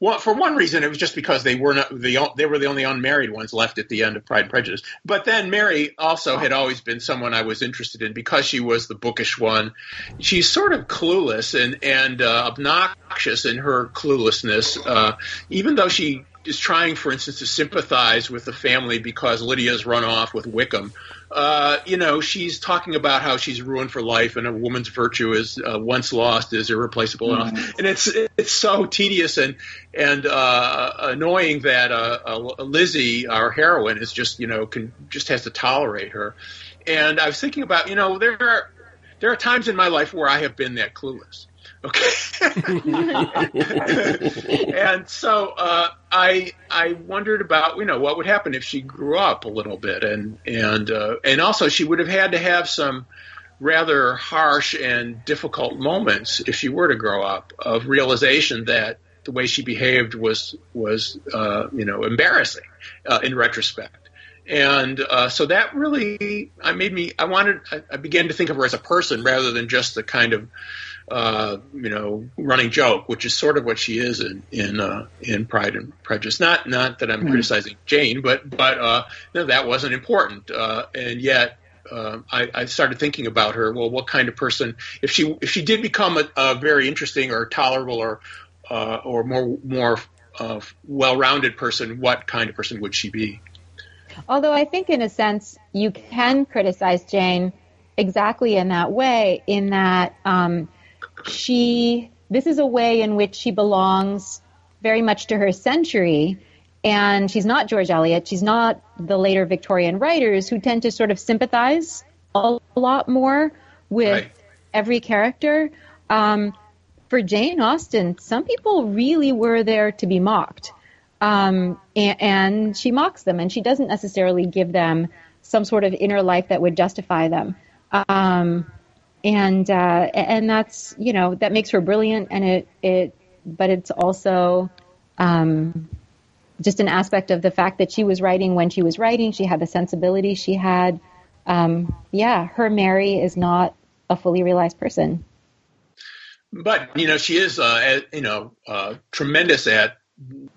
well, for one reason, it was just because they were not the they were the only unmarried ones left at the end of Pride and Prejudice. But then Mary also had always been someone I was interested in because she was the bookish one. She's sort of clueless and and uh, obnoxious in her cluelessness, uh, even though she is trying, for instance, to sympathize with the family because Lydia's run off with Wickham. Uh, you know, she's talking about how she's ruined for life, and a woman's virtue is uh, once lost is irreplaceable, mm-hmm. and it's it's so tedious and and uh, annoying that uh, uh, Lizzie, our heroine, is just you know can just has to tolerate her. And I was thinking about you know there are there are times in my life where I have been that clueless Okay. and so uh, I I wondered about you know what would happen if she grew up a little bit and and uh, and also she would have had to have some rather harsh and difficult moments if she were to grow up of realization that the way she behaved was was uh, you know embarrassing uh, in retrospect and uh, so that really I made me I wanted I, I began to think of her as a person rather than just the kind of uh, you know, running joke, which is sort of what she is in in, uh, in Pride and Prejudice. Not not that I'm mm-hmm. criticizing Jane, but but uh, no, that wasn't important, uh, and yet. Uh, I, I started thinking about her. Well, what kind of person? If she if she did become a, a very interesting or tolerable or uh, or more more uh, well-rounded person, what kind of person would she be? Although I think, in a sense, you can criticize Jane exactly in that way, in that um, she this is a way in which she belongs very much to her century and she's not George Eliot. She's not the later Victorian writers who tend to sort of sympathize a lot more with right. every character. Um, for Jane Austen some people really were there to be mocked. Um, and, and she mocks them and she doesn't necessarily give them some sort of inner life that would justify them. Um, and uh, and that's you know that makes her brilliant, and it it but it's also um, just an aspect of the fact that she was writing when she was writing. She had the sensibility she had. Um, yeah, her Mary is not a fully realized person. But you know, she is uh, you know uh, tremendous at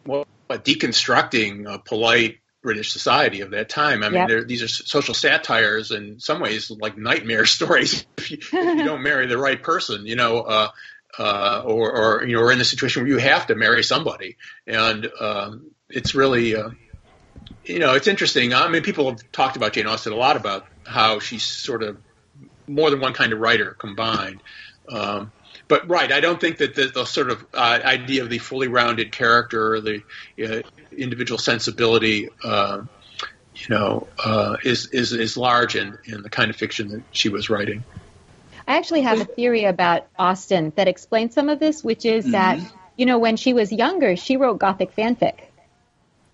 well, deconstructing polite British society of that time. I mean, yep. these are social satires in some ways like nightmare stories. if, you, if, you, don't marry the right person, you know, uh, uh, or, or you know, or in a situation where you have to marry somebody, and um, it's really, uh, you know, it's interesting. I mean, people have talked about Jane Austen a lot about how she's sort of more than one kind of writer combined. Um, but right, I don't think that the, the sort of uh, idea of the fully rounded character, or the uh, individual sensibility, uh, you know, uh, is is is large in in the kind of fiction that she was writing. I actually have a theory about Austen that explains some of this, which is mm-hmm. that you know when she was younger, she wrote Gothic fanfic.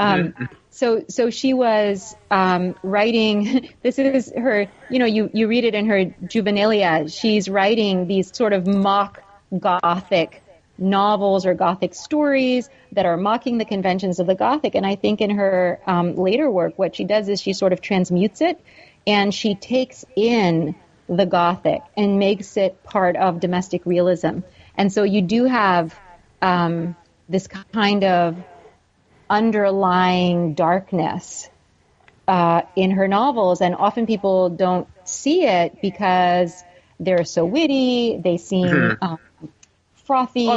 Um, mm-hmm. So, so she was um, writing. This is her. You know, you you read it in her juvenilia. She's writing these sort of mock Gothic novels or Gothic stories that are mocking the conventions of the Gothic. And I think in her um, later work, what she does is she sort of transmutes it and she takes in the Gothic and makes it part of domestic realism. And so you do have um, this kind of underlying darkness uh, in her novels, and often people don't see it because they're so witty. They seem mm-hmm. um, frothy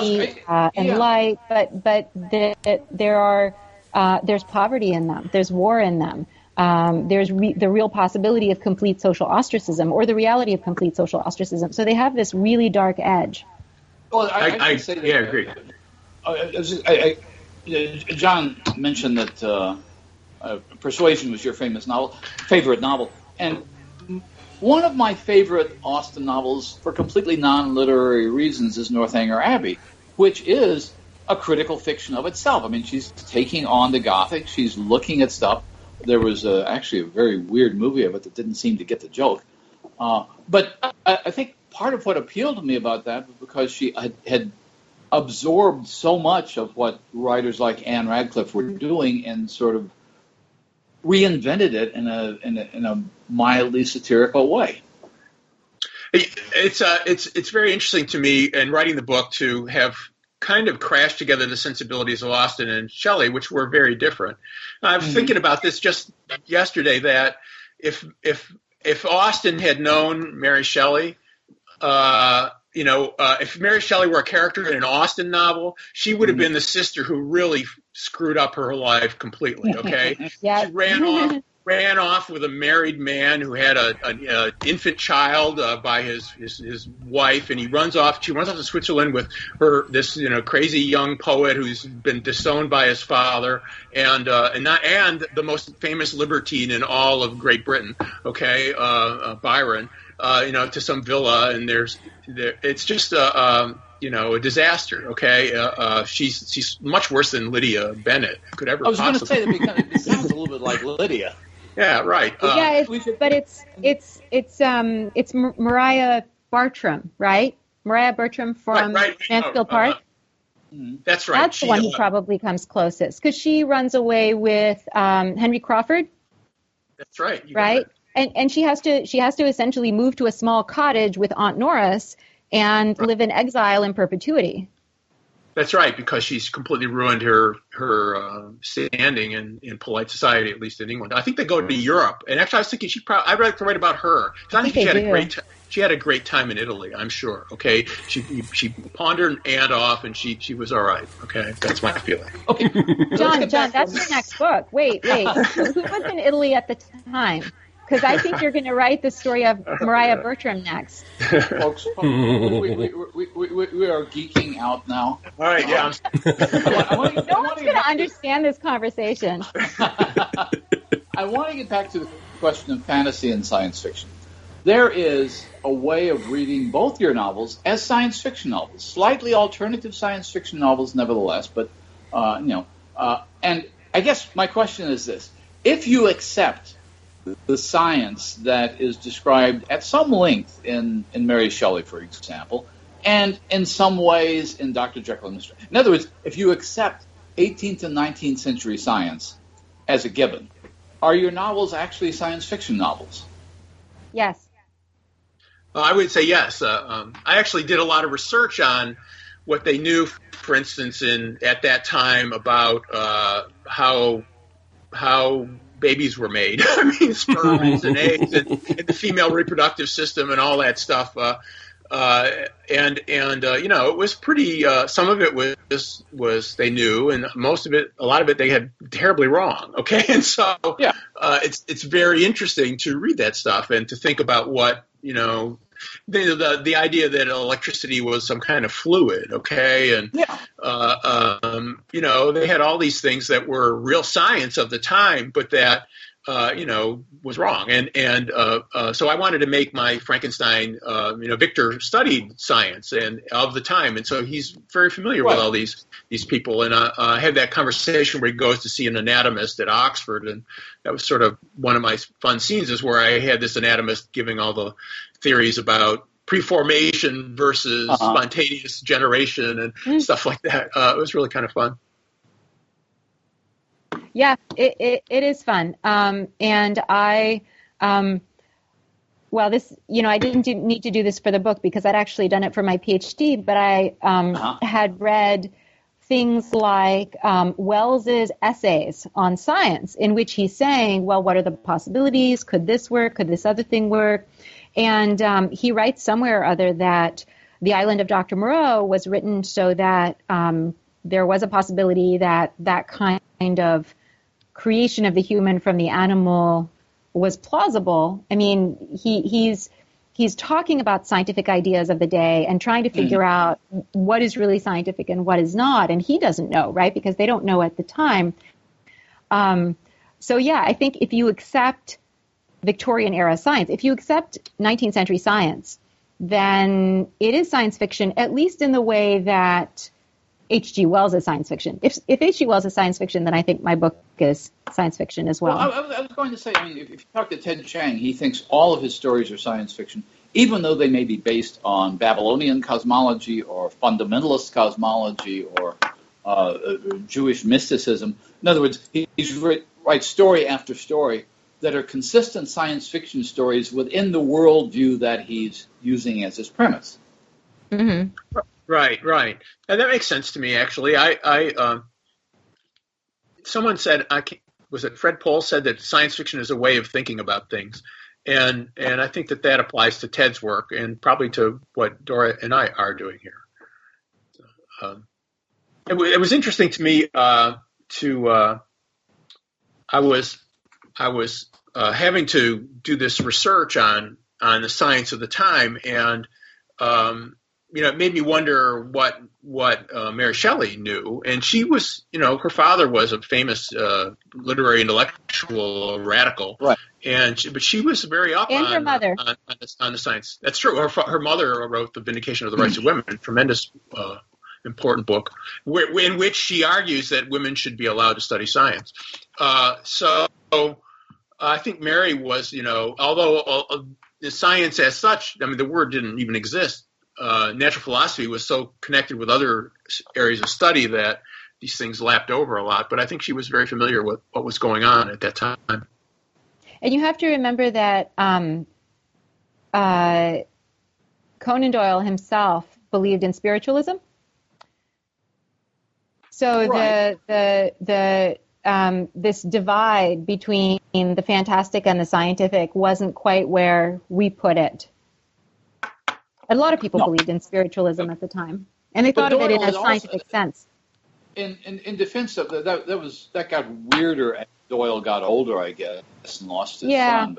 uh, and yeah. light, but but the, there are uh, there's poverty in them. There's war in them. Um, there's re- the real possibility of complete social ostracism or the reality of complete social ostracism. So they have this really dark edge. Well, I, I, I say that, yeah, I agree. Uh, John mentioned that uh, uh, Persuasion was your famous novel, favorite novel, and one of my favorite Austen novels, for completely non-literary reasons, is Northanger Abbey, which is a critical fiction of itself. I mean, she's taking on the Gothic. She's looking at stuff. There was a, actually a very weird movie of it that didn't seem to get the joke. Uh, but I, I, think part of what appealed to me about that was because she had, had absorbed so much of what writers like Ann Radcliffe were doing and sort of reinvented it in a in a, in a mildly satirical way. It's uh, it's it's very interesting to me in writing the book to have kind of crashed together the sensibilities of Austen and Shelley, which were very different. I was mm-hmm. thinking about this just yesterday that if if if Austen had known Mary Shelley, uh, you know, uh, if Mary Shelley were a character in an Austen novel, she would have mm-hmm. been the sister who really screwed up her life completely. Okay, yeah. she ran off ran off with a married man who had a, a, a infant child uh, by his, his his wife, and he runs off. She runs off to Switzerland with her this you know crazy young poet who's been disowned by his father, and uh, and not and the most famous libertine in all of Great Britain. Okay, uh, uh, Byron. Uh, you know, to some villa, and there's there. It's just a. Um, you know, a disaster. Okay, uh, uh, she's she's much worse than Lydia Bennet could ever. I was going to say that because it sounds a little bit like Lydia. Yeah, right. Uh, yeah, it's, but it's it's it's um it's Maria Bertram, right? Mariah Bertram from right, right. Mansfield oh, Park. Uh, that's right. That's she, the one who uh, probably comes closest because she runs away with um, Henry Crawford. That's right. right, and and she has to she has to essentially move to a small cottage with Aunt Norris and right. live in exile in perpetuity. That's right, because she's completely ruined her her uh, standing in, in polite society, at least in England. I think they go to Europe, and actually, I was thinking she probably I'd like to write about her. I think, I think she had do. a great t- she had a great time in Italy. I'm sure. Okay, she she pawned her aunt off, and she she was all right. Okay, that's my feeling. Okay, John, John, that's your next book. Wait, wait, who was in Italy at the time? Because I think you're going to write the story of Mariah Bertram next. Folks, we, we, we, we, are geeking out now. All right, yeah. I want, I no one's going to understand this conversation. I want to get back to the question of fantasy and science fiction. There is a way of reading both your novels as science fiction novels, slightly alternative science fiction novels, nevertheless. But uh, you know, uh, and I guess my question is this: If you accept the science that is described at some length in, in Mary Shelley, for example, and in some ways in Dr. Jekyll and Mr. In other words, if you accept 18th and 19th century science as a given, are your novels actually science fiction novels? Yes. Uh, I would say yes. Uh, um, I actually did a lot of research on what they knew, for instance, in at that time about uh, how how babies were made. I mean, sperms and eggs and, and, the female reproductive system and all that stuff. Uh, uh, and and uh, you know, it was pretty. Uh, some of it was was they knew, and most of it, a lot of it, they had terribly wrong. Okay, and so yeah, uh, it's it's very interesting to read that stuff and to think about what you know the, the, the idea that electricity was some kind of fluid, okay, and yeah. uh, um, you know they had all these things that were real science of the time, but that uh, you know was wrong, and and uh, uh so I wanted to make my Frankenstein. Uh, you know, Victor studied science and of the time, and so he's very familiar right. with all these these people. And uh, I had that conversation where he goes to see an anatomist at Oxford, and that was sort of one of my fun scenes is where I had this anatomist giving all the theories about preformation versus uh-huh. spontaneous generation and mm. stuff like that. Uh, it was really kind of fun. Yeah, it, it, it is fun. Um, and I, um, well, this, you know, I didn't do, need to do this for the book because I'd actually done it for my PhD, but I um, uh-huh. had read things like um, Wells's essays on science, in which he's saying, well, what are the possibilities? Could this work? Could this other thing work? And um, he writes somewhere or other that the island of Dr. Moreau was written so that um, there was a possibility that that kind of creation of the human from the animal was plausible. I mean, he, he's he's talking about scientific ideas of the day and trying to hmm. figure mm. out what is really scientific and what is not, and he doesn't know, right? Because they don't know at the time. Um, so yeah, I think if you accept Victorian era science. If you accept 19th century science, then it is science fiction, at least in the way that H.G. Wells is science fiction. If if H.G. Wells is science fiction, then I think my book is science fiction as well. well I, I, was going to say, I mean, if, you talk to Ted Chiang, he thinks all of his stories are science fiction, even though they may be based on Babylonian cosmology or fundamentalist cosmology or uh, uh Jewish mysticism. In other words, he, writes story after story that are consistent science fiction stories within the worldview that he's using as his premise. Mm-hmm. Right, right, and that makes sense to me. Actually, I, I um, someone said I was it Fred Pohl said that science fiction is a way of thinking about things, and and I think that that applies to Ted's work and probably to what Dora and I are doing here. So, um, it, w- it was interesting to me. Uh, to uh, I was I was uh, having to do this research on on the science of the time, and um, you know, it made me wonder what what uh, Mary Shelley knew. And she was, you know, her father was a famous uh, literary intellectual radical, right? And she, but she was very up and on, her mother. On, on, the, on, the, science. That's true. Her her mother wrote the Vindication of the Rights of Women, tremendous. Uh, important book, where, in which she argues that women should be allowed to study science. Uh, so I think Mary was, you know, although uh, the science as such, I mean, the word didn't even exist. Uh, natural philosophy was so connected with other areas of study that these things lapped over a lot. But I think she was very familiar with what was going on at that time. And you have to remember that um, uh, Conan Doyle himself believed in spiritualism. So right. the the the um, this divide between the fantastic and the scientific wasn't quite where we put it. A lot of people no. believed in spiritualism at the time, and they thought of it in a scientific also, sense. In, in, in defense of that, that, that was that got weirder as Doyle got older, I guess, and lost his yeah. son.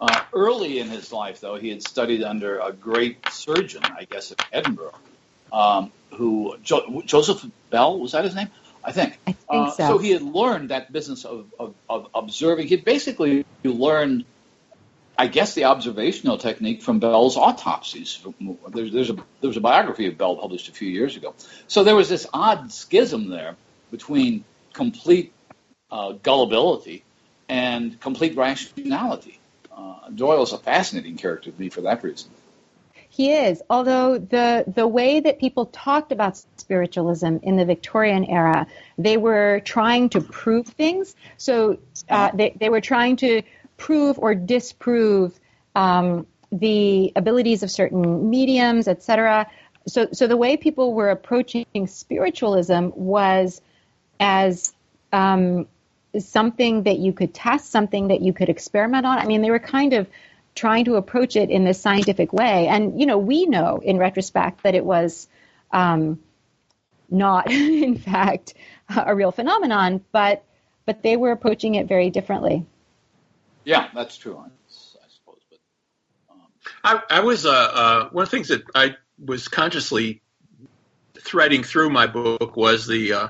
Uh, early in his life, though, he had studied under a great surgeon, I guess, at Edinburgh, um, who jo- Joseph Bell was that his name? I think. I think uh, so. so. he had learned that business of, of, of observing. He basically learned, I guess, the observational technique from Bell's autopsies. There's, there's a there's a biography of Bell published a few years ago. So there was this odd schism there between complete uh, gullibility and complete rationality. Uh, Doyle's a fascinating character to me for that reason. He is, although the the way that people talked about spiritualism in the Victorian era, they were trying to prove things. So uh, they they were trying to prove or disprove um, the abilities of certain mediums, etc. So so the way people were approaching spiritualism was as um, something that you could test, something that you could experiment on. I mean, they were kind of trying to approach it in this scientific way. And, you know, we know in retrospect that it was um, not, in fact, a real phenomenon, but, but they were approaching it very differently. Yeah, that's true. I, suppose. But, um... I, I, was, uh, uh, one of the things that I was consciously threading through my book was the uh,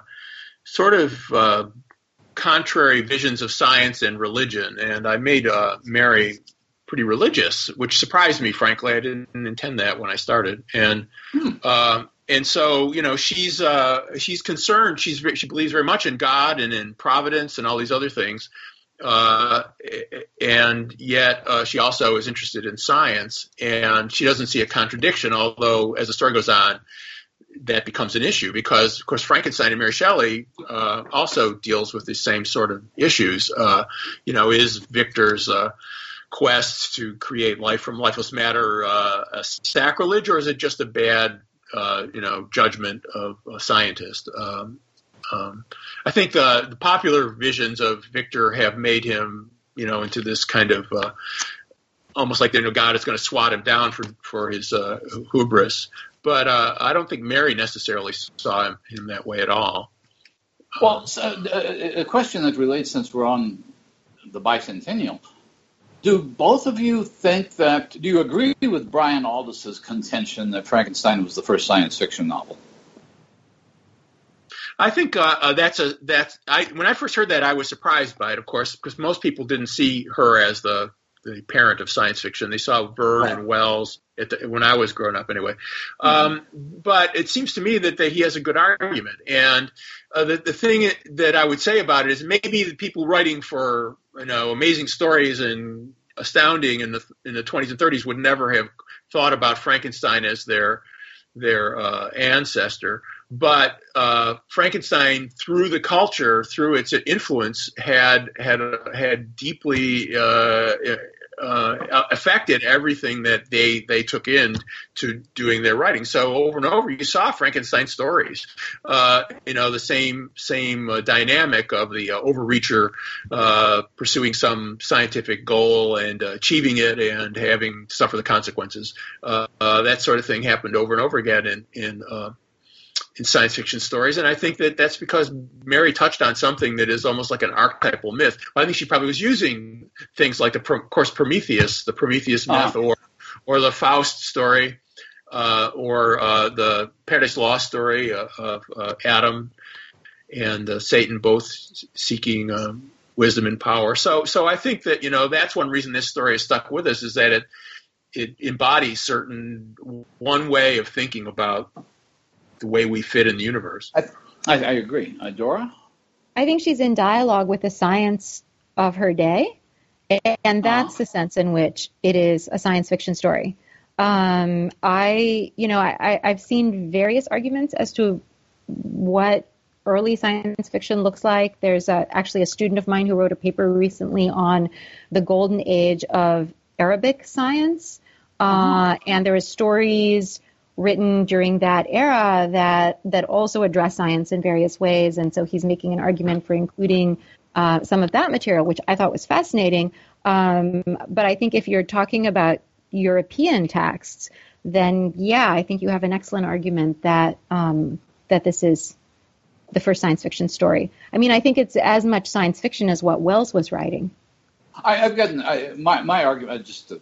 sort of uh, contrary visions of science and religion. And I made uh, Mary pretty religious, which surprised me. Frankly, I didn't intend that when I started, and hmm. uh, and so you know she's uh, she's concerned. She's she believes very much in God and in providence and all these other things, uh, and yet uh, she also is interested in science, and she doesn't see a contradiction. Although as the story goes on. That becomes an issue because, of course, Frankenstein and Mary Shelley uh, also deals with the same sort of issues. Uh, you know, is Victor's quest to create life from lifeless matter uh, a sacrilege, or is it just a bad, uh, you know, judgment of a scientist? Um, um, I think the, the, popular visions of Victor have made him, you know, into this kind of uh, almost like you know God is going to swat him down for for his uh, hubris. But uh, I don't think Mary necessarily saw him, him that way at all. Well, so, uh, a question that relates since we're on the bicentennial do both of you think that? Do you agree with Brian Aldiss's contention that Frankenstein was the first science fiction novel? I think uh, uh, that's a that's I when I first heard that I was surprised by it, of course, because most people didn't see her as the the parent of science fiction. They saw Verne right. and Wells the, when I was growing up, anyway. Mm-hmm. Um, but it seems to me that, that he has a good argument, and uh, the the thing that I would say about it is maybe the people writing for you know amazing stories and astounding in the in the 20s and 30s would never have thought about Frankenstein as their their uh, ancestor. But uh, Frankenstein, through the culture, through its influence, had had had deeply uh, uh, affected everything that they they took in to doing their writing. So over and over, you saw Frankenstein stories. Uh, you know, the same same uh, dynamic of the uh, overreacher uh, pursuing some scientific goal and achieving it and having to suffer the consequences. Uh, that sort of thing happened over and over again in in in science fiction stories, and I think that that's because Mary touched on something that is almost like an archetypal myth. I think she probably was using things like the, of course, Prometheus, the Prometheus myth, uh-huh. or or the Faust story, uh, or uh, the Paradise Lost story uh, of uh, Adam and uh, Satan both seeking um, wisdom and power. So, so I think that you know that's one reason this story has stuck with us is that it it embodies certain one way of thinking about the way we fit in the universe. I, I, I agree, uh, Dora. I think she's in dialogue with the science of her day, and that's oh. the sense in which it is a science fiction story. Um, I, you know, I, I've seen various arguments as to what early science fiction looks like. There's a, actually a student of mine who wrote a paper recently on the golden age of Arabic science, uh, oh. and there are stories written during that era that that also address science in various ways. And so he's making an argument for including uh, some of that material, which I thought was fascinating. Um, but I think if you're talking about European texts, then yeah, I think you have an excellent argument that um, that this is the first science fiction story. I mean, I think it's as much science fiction as what Wells was writing. I, have got I, my my argument just to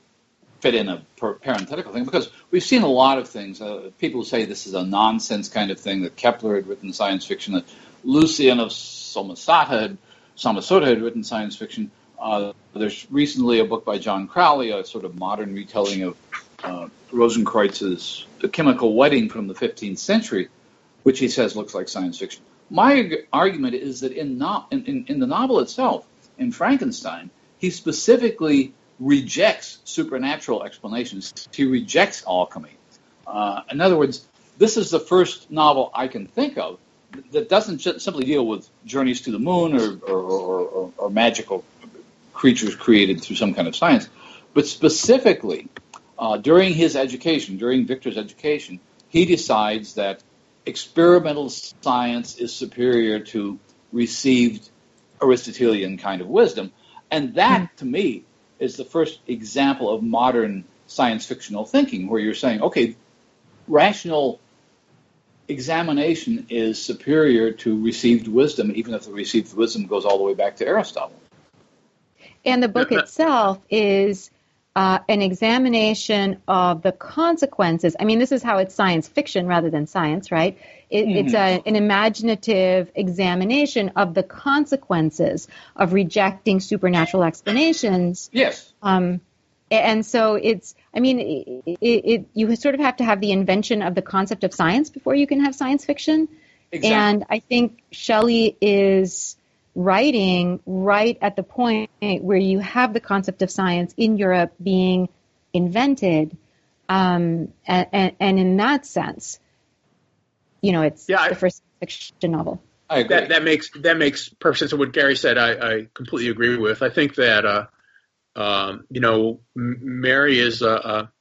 fit in a parenthetical thing because we've seen a lot of things. Uh, people say this is a nonsense kind of thing that Kepler had written science fiction, that Lucian of Samosata had, Samosata had written science fiction. Uh, there's recently a book by John Crowley, a sort of modern retelling of uh, The Chemical Wedding from the 15th century, which he says looks like science fiction. My argument is that in, no, in, in, in the novel itself, in Frankenstein, he specifically rejects supernatural explanations. He rejects alchemy. Uh, in other words, this is the first novel I can think of that doesn't simply deal with journeys to the moon or, or, or, or, magical creatures created through some kind of science, but specifically uh, during his education, during Victor's education, he decides that experimental science is superior to received Aristotelian kind of wisdom. And that, to me, is the first example of modern science fictional thinking, where you're saying, okay, rational examination is superior to received wisdom, even if the received wisdom goes all the way back to Aristotle. And the book itself is uh, an examination of the consequences. I mean, this is how it's science fiction rather than science, right? It, mm-hmm. It's a, an imaginative examination of the consequences of rejecting supernatural explanations. Yes. Um, and so it's, I mean, it, it, you sort of have to have the invention of the concept of science before you can have science fiction. Exactly. And I think Shelley is writing right at the point where you have the concept of science in Europe being invented. Um, and, and, and, in that sense, you know, it's yeah, the first fiction novel. I agree. That, that makes that makes perfect sense. Of what Gary said, I, I completely agree with. I think that uh, um, you know, Mary is a, a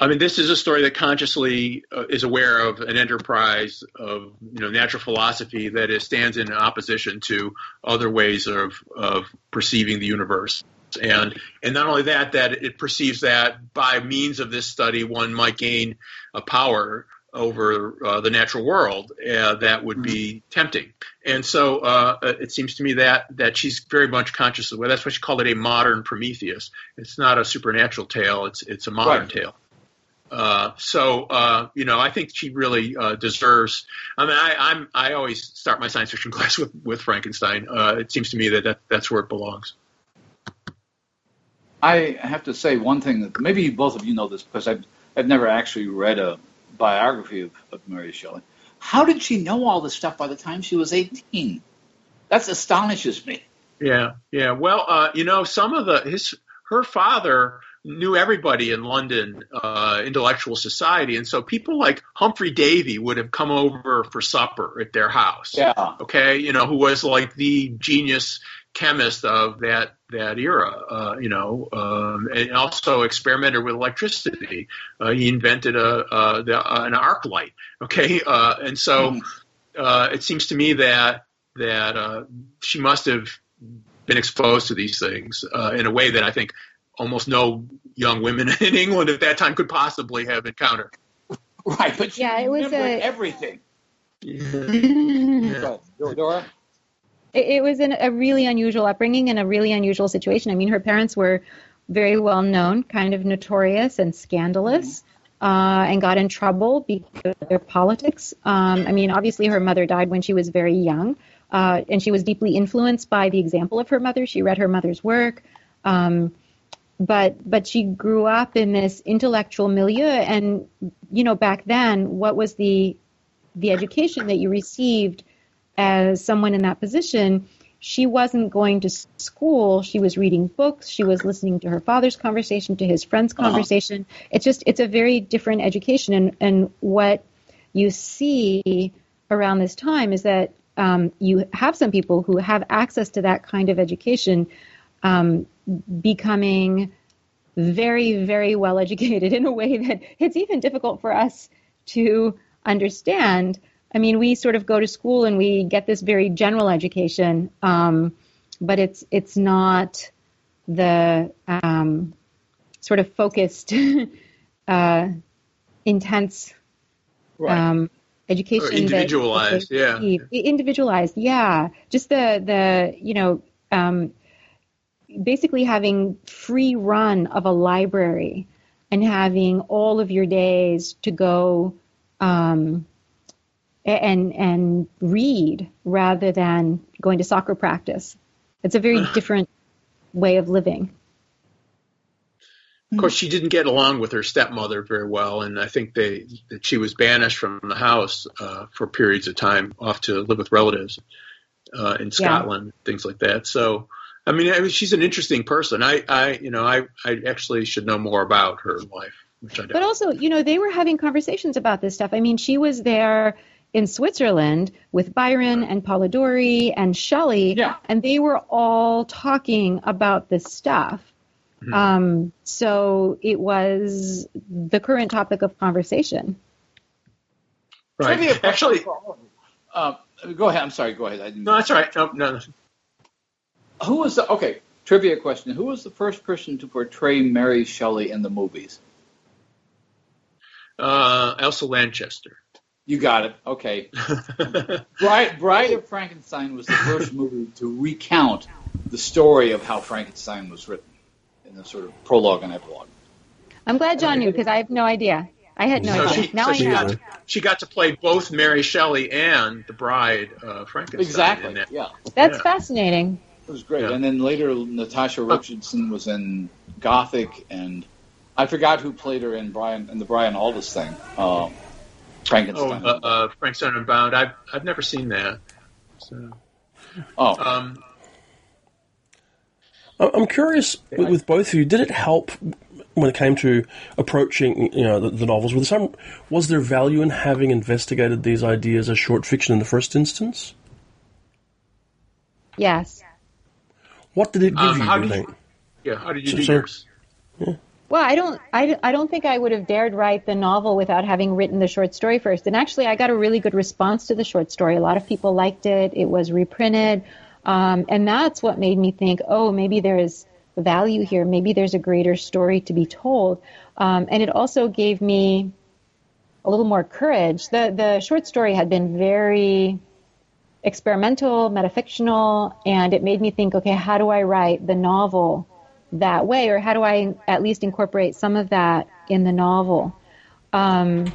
I mean, this is a story that consciously uh, is aware of an enterprise of you know natural philosophy that is, stands in opposition to other ways of of perceiving the universe. And and not only that, that it perceives that by means of this study, one might gain a power over uh, the natural world uh, that would be mm-hmm. tempting. And so uh, it seems to me that that she's very much conscious of. Well, that's why she called it a modern Prometheus. It's not a supernatural tale; it's it's a modern right. tale. Uh, so uh, you know, I think she really uh, deserves. I mean, I, I'm I always start my science fiction class with with Frankenstein. Uh, it seems to me that, that that's where it belongs. I have to say one thing that maybe both of you know this because I've I've never actually read a biography of, of Mary Shelley. How did she know all this stuff by the time she was 18? That astonishes me. Yeah, yeah. Well, uh, you know, some of the his her father knew everybody in London uh, intellectual society, and so people like Humphrey Davy would have come over for supper at their house. Yeah. Okay, you know, who was like the genius chemist of that that era, uh, you know, um, and also experimented with electricity. Uh, he invented a, a the, uh, an arc light. Okay, uh, and so mm. it seems to me that that uh, she must have been exposed to these things in a way that I think almost no young women in England at that time could possibly have encountered. Right, but yeah, it was a, everything. Go ahead. Dora? It, it was an, a really unusual upbringing and a really unusual situation. I mean, her parents were very well known, kind of notorious and scandalous, uh, and got in trouble because of their politics. Um, I mean, obviously, her mother died when she was very young, uh, and she was deeply influenced by the example of her mother. She read her mother's work. Um, but but she grew up in this intellectual milieu and you know back then what was the the education that you received as someone in that position? She wasn't going to school. She was reading books. She was listening to her father's conversation to his friends Uh-huh. conversation. It's just it's a very different education and and what you see around this time is that um, you have some people who have access to that kind of education um, becoming very, very well educated in a way that it's even difficult for us to understand. I mean, we sort of go to school and we get this very general education, um, but it's it's not the um, sort of focused, uh, intense Right. um, education Or that- individualized, that they yeah. individualized yeah just the the you know um, basically having free run of a library and having all of your days to go um, and and read rather than going to soccer practice. It's a very different way of living. Of course, she didn't get along with her stepmother very well, and I think they that she was banished from the house uh, for periods of time, off to live with relatives uh, in Scotland, things like that. So, I mean, I mean, she's an interesting person. I, I, you know, I, I actually should know more about her life, which I don't. But also, you know, they were having conversations about this stuff. I mean, she was there in Switzerland with Byron and Polidori and Shelley, Yeah. and they were all talking about this stuff. Um, so it was the current topic of conversation. right. Actually, for all of you. Uh, go ahead. I'm sorry. Go ahead. I didn't, no, that's all right. No, no, Who was the okay? Trivia question: Who was the first person to portray Mary Shelley in the movies? uh, Elsa Lanchester. You got it. Okay. Bride, Bride of Frankenstein was the first movie to recount the story of how Frankenstein was written in the sort of prologue and epilogue. I'm glad John knew because I have no idea. I had no so idea. she, now so I she know. got to, she got to play both Mary Shelley and the bride uh, Frankenstein. Exactly. In that. Yeah, That's Yeah. fascinating. It was great. Yeah. And then later, Natasha Richardson was in Gothic, and I forgot who played her in Brian in the Brian Aldiss thing, uh, Oh, Frankenstein. uh, uh, Frankenstein Unbound. I've I've never seen that. So, oh, um, I- I'm curious with, with both of you. Did it help when it came to approaching, you know, the, the novels? Was there some was there value in having investigated these ideas as short fiction in the first instance? Yes. What did it give Um, you? how you did you- think? yeah. How did you So- do so- yours? Well, I don't, I, I don't think I would have dared write the novel without having written the short story first. And actually, I got a really good response to the short story. A lot of people liked it. It was reprinted. Um, and that's what made me think, oh, maybe there is value here. Maybe there's a greater story to be told. Um, and it also gave me a little more courage. The, the short story had been very experimental, metafictional, and it made me think, okay, how do I write the novel that way, or how do I at least incorporate some of that in the novel? Um,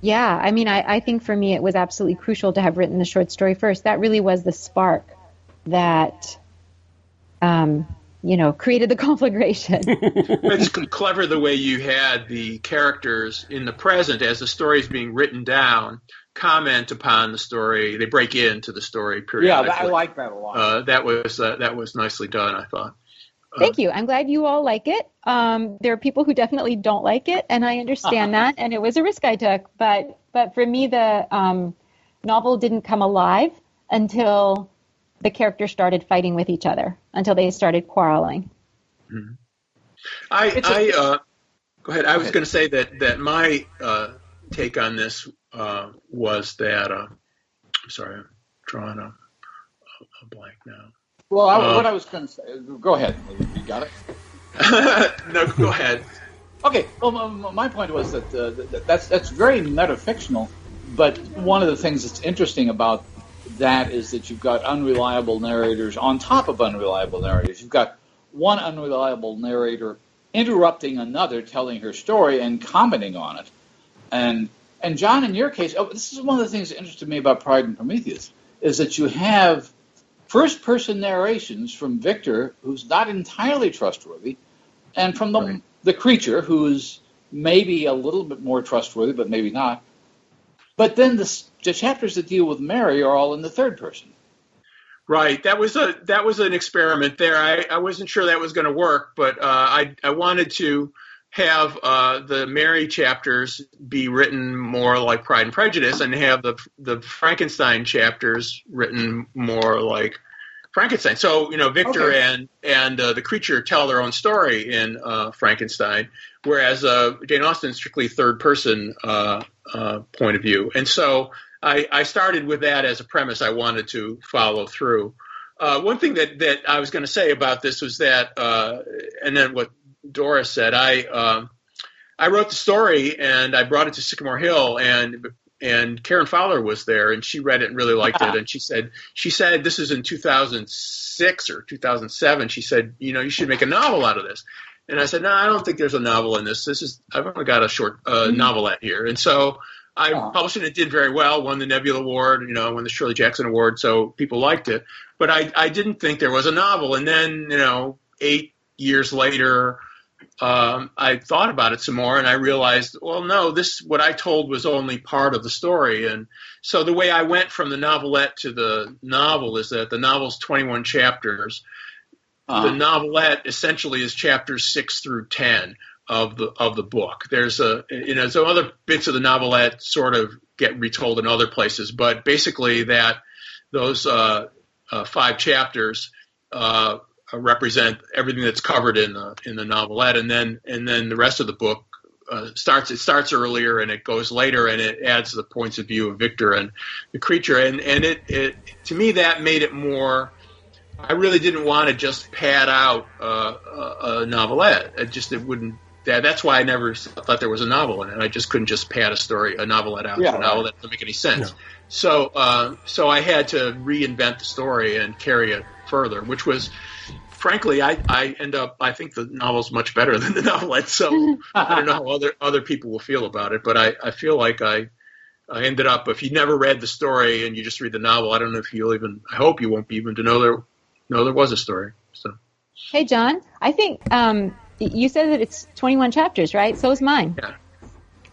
yeah, I mean, I, I think for me it was absolutely crucial to have written the short story first. That really was the spark that, um, you know, created the conflagration. It's clever the way you had the characters in the present as the story is being written down comment upon the story. They break into the story yeah, periodically. that, I like that a lot. uh, that was uh, that was nicely done. I thought. Thank you. I'm glad you all like it. Um, there are people who definitely don't like it, and I understand that. And it was a risk I took, but but for me, the um, novel didn't come alive until the characters started fighting with each other, until they started quarreling. I, It's a- I uh, go ahead. I was going to say that that my uh, take on this uh, was that. Uh, sorry, I'm drawing a, a blank now. well, I, uh, what I was going to say. Go ahead. You got it. no, go ahead. Okay. Well, my, point was that, uh, that that's that's very metafictional, but one of the things that's interesting about that is that you've got unreliable narrators on top of unreliable narrators. You've got one unreliable narrator interrupting another, telling her story and commenting on it. And and John, in your case, oh, this is one of the things that interested me about Pride and Prometheus is that you have first person narrations from Victor, who's not entirely trustworthy, and from the right. the creature, who's maybe a little bit more trustworthy, but maybe not. But then the, the chapters that deal with Mary are all in the third person. Right. That was a that was an experiment there. I, I wasn't sure that was going to work, but uh, I I wanted to have uh, the Mary chapters be written more like Pride and Prejudice, and have the the Frankenstein chapters written more like Frankenstein. So you know, Victor okay. and and uh, the creature tell their own story in uh, Frankenstein, whereas uh, Jane Austen's strictly third person uh, uh, point of view. And so I, I, started with that as a premise I wanted to follow through. Uh, one thing that, that I was going to say about this was that, uh, and then what Doris said, I um, I wrote the story and I brought it to Sycamore Hill and and Karen Fowler was there and she read it and really liked it and she said she said this is in 2006 or 2007 she said you know you should make a novel out of this and I said, no, I don't think there's a novel in this. This is I've only got a short uh, mm-hmm. novelette here, and so I oh. published it. It did very well, won the Nebula Award, you know, won the Shirley Jackson Award, so people liked it. But I I didn't think there was a novel, and then you know, eight years later. Um, I thought about it some more and I realized, well, no, this, what I told was only part of the story. And so the way I went from the novelette to the novel is that the novel's 21 chapters uh-huh. The novelette essentially is chapters six through ten of the of the book. There's a you know some other bits of the novelette sort of get retold in other places, but basically that those uh, uh, five chapters uh, represent everything that's covered in the in the novelette, and then and then the rest of the book uh, starts it starts earlier and it goes later and it adds the points of view of Victor and the creature and and it, it to me that made it more I really didn't want to just pad out uh, a, a novelette. It just it wouldn't. That, that's why I never thought there was a novel in it. I just couldn't just pad a story, a novelette out yeah, a novel. That doesn't make any sense. No. So, uh, so I had to reinvent the story and carry it further, which was, frankly, I, I end up. I think the novel's much better than the novelette. So I don't know how other other people will feel about it, but I, I feel like I I ended up. If you never read the story and you just read the novel, I don't know if you'll even. I hope you won't be even to know there no, there was a story. So. Hey, John. I think um, you said that it's 21 chapters, right? So is mine. Yeah.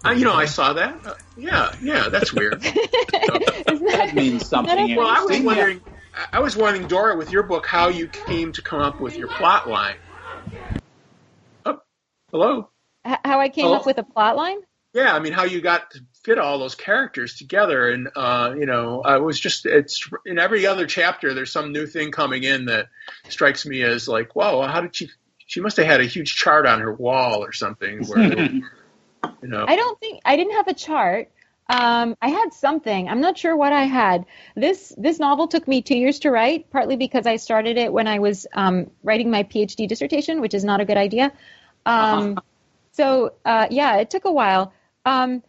Uh, you know, I saw that. Uh, yeah, yeah, that's weird. that, means something. Well, I was wondering. I was wondering, Dora, with your book, how you came to come up with your plot line. Oh, hello. How I came hello? up with a plot line? Yeah, I mean, how you got to fit all those characters together, and uh, you know, I was just it's in every other chapter. There's some new thing coming in that strikes me as like, whoa, how did she? She must have had a huge chart on her wall or something. Where, you know, I don't think I didn't have a chart. Um, I had something. I'm not sure what I had. This this novel took me two years to write, partly because I started it when I was um, writing my PhD dissertation, which is not a good idea. Um, uh-huh. So uh, yeah, it took a while. Um,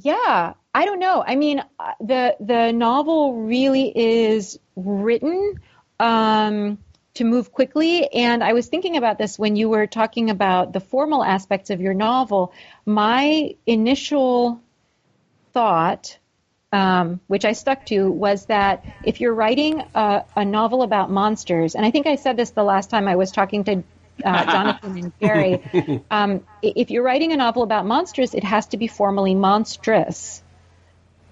yeah, I don't know. I mean, uh, the the novel really is written um, to move quickly, and I was thinking about this when you were talking about the formal aspects of your novel. My initial thought, um, which I stuck to, was that if you're writing a, a novel about monsters, and I think I said this the last time I was talking to uh, Jonathan and Gary. Um, if you're writing a novel about monsters, it has to be formally monstrous.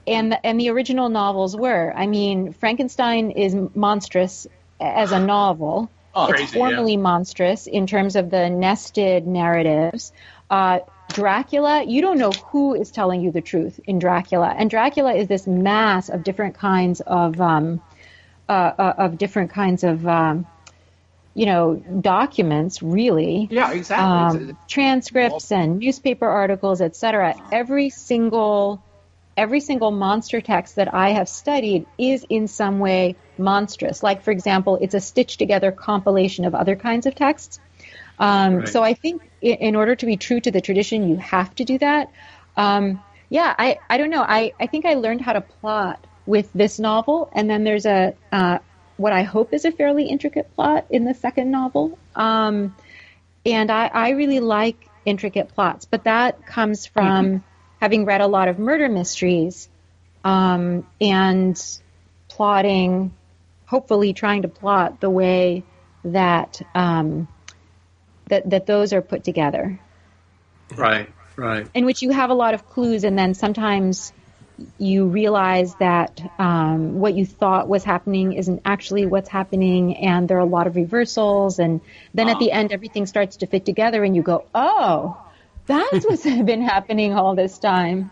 And the, and the original novels were. I mean, Frankenstein is monstrous as a novel. Oh, it's crazy, formally yeah. monstrous in terms of the nested narratives. Uh, Dracula, you don't know who is telling you the truth in Dracula, and Dracula is this mass of different kinds of um, uh, uh of different kinds of um, you know, documents really. Yeah, exactly. Um, transcripts and newspaper articles, etc. Every single every single monster text that I have studied is in some way monstrous. Like, for example, it's a stitched together compilation of other kinds of texts. Um, right. So I think in order to be true to the tradition, you have to do that. Um, Yeah, I, I don't know. I, I think I learned how to plot with this novel, and then there's a uh, what I hope is a fairly intricate plot in the second novel. Um, and I, I really like intricate plots, but that comes from mm-hmm. having read a lot of murder mysteries um, and plotting, hopefully trying to plot the way that um, that that those are put together. Right, right. In which you have a lot of clues, and then sometimes you realize that um, what you thought was happening isn't actually what's happening, and there are a lot of reversals, and then at the end everything starts to fit together, and you go, "Oh, that's what's been happening all this time."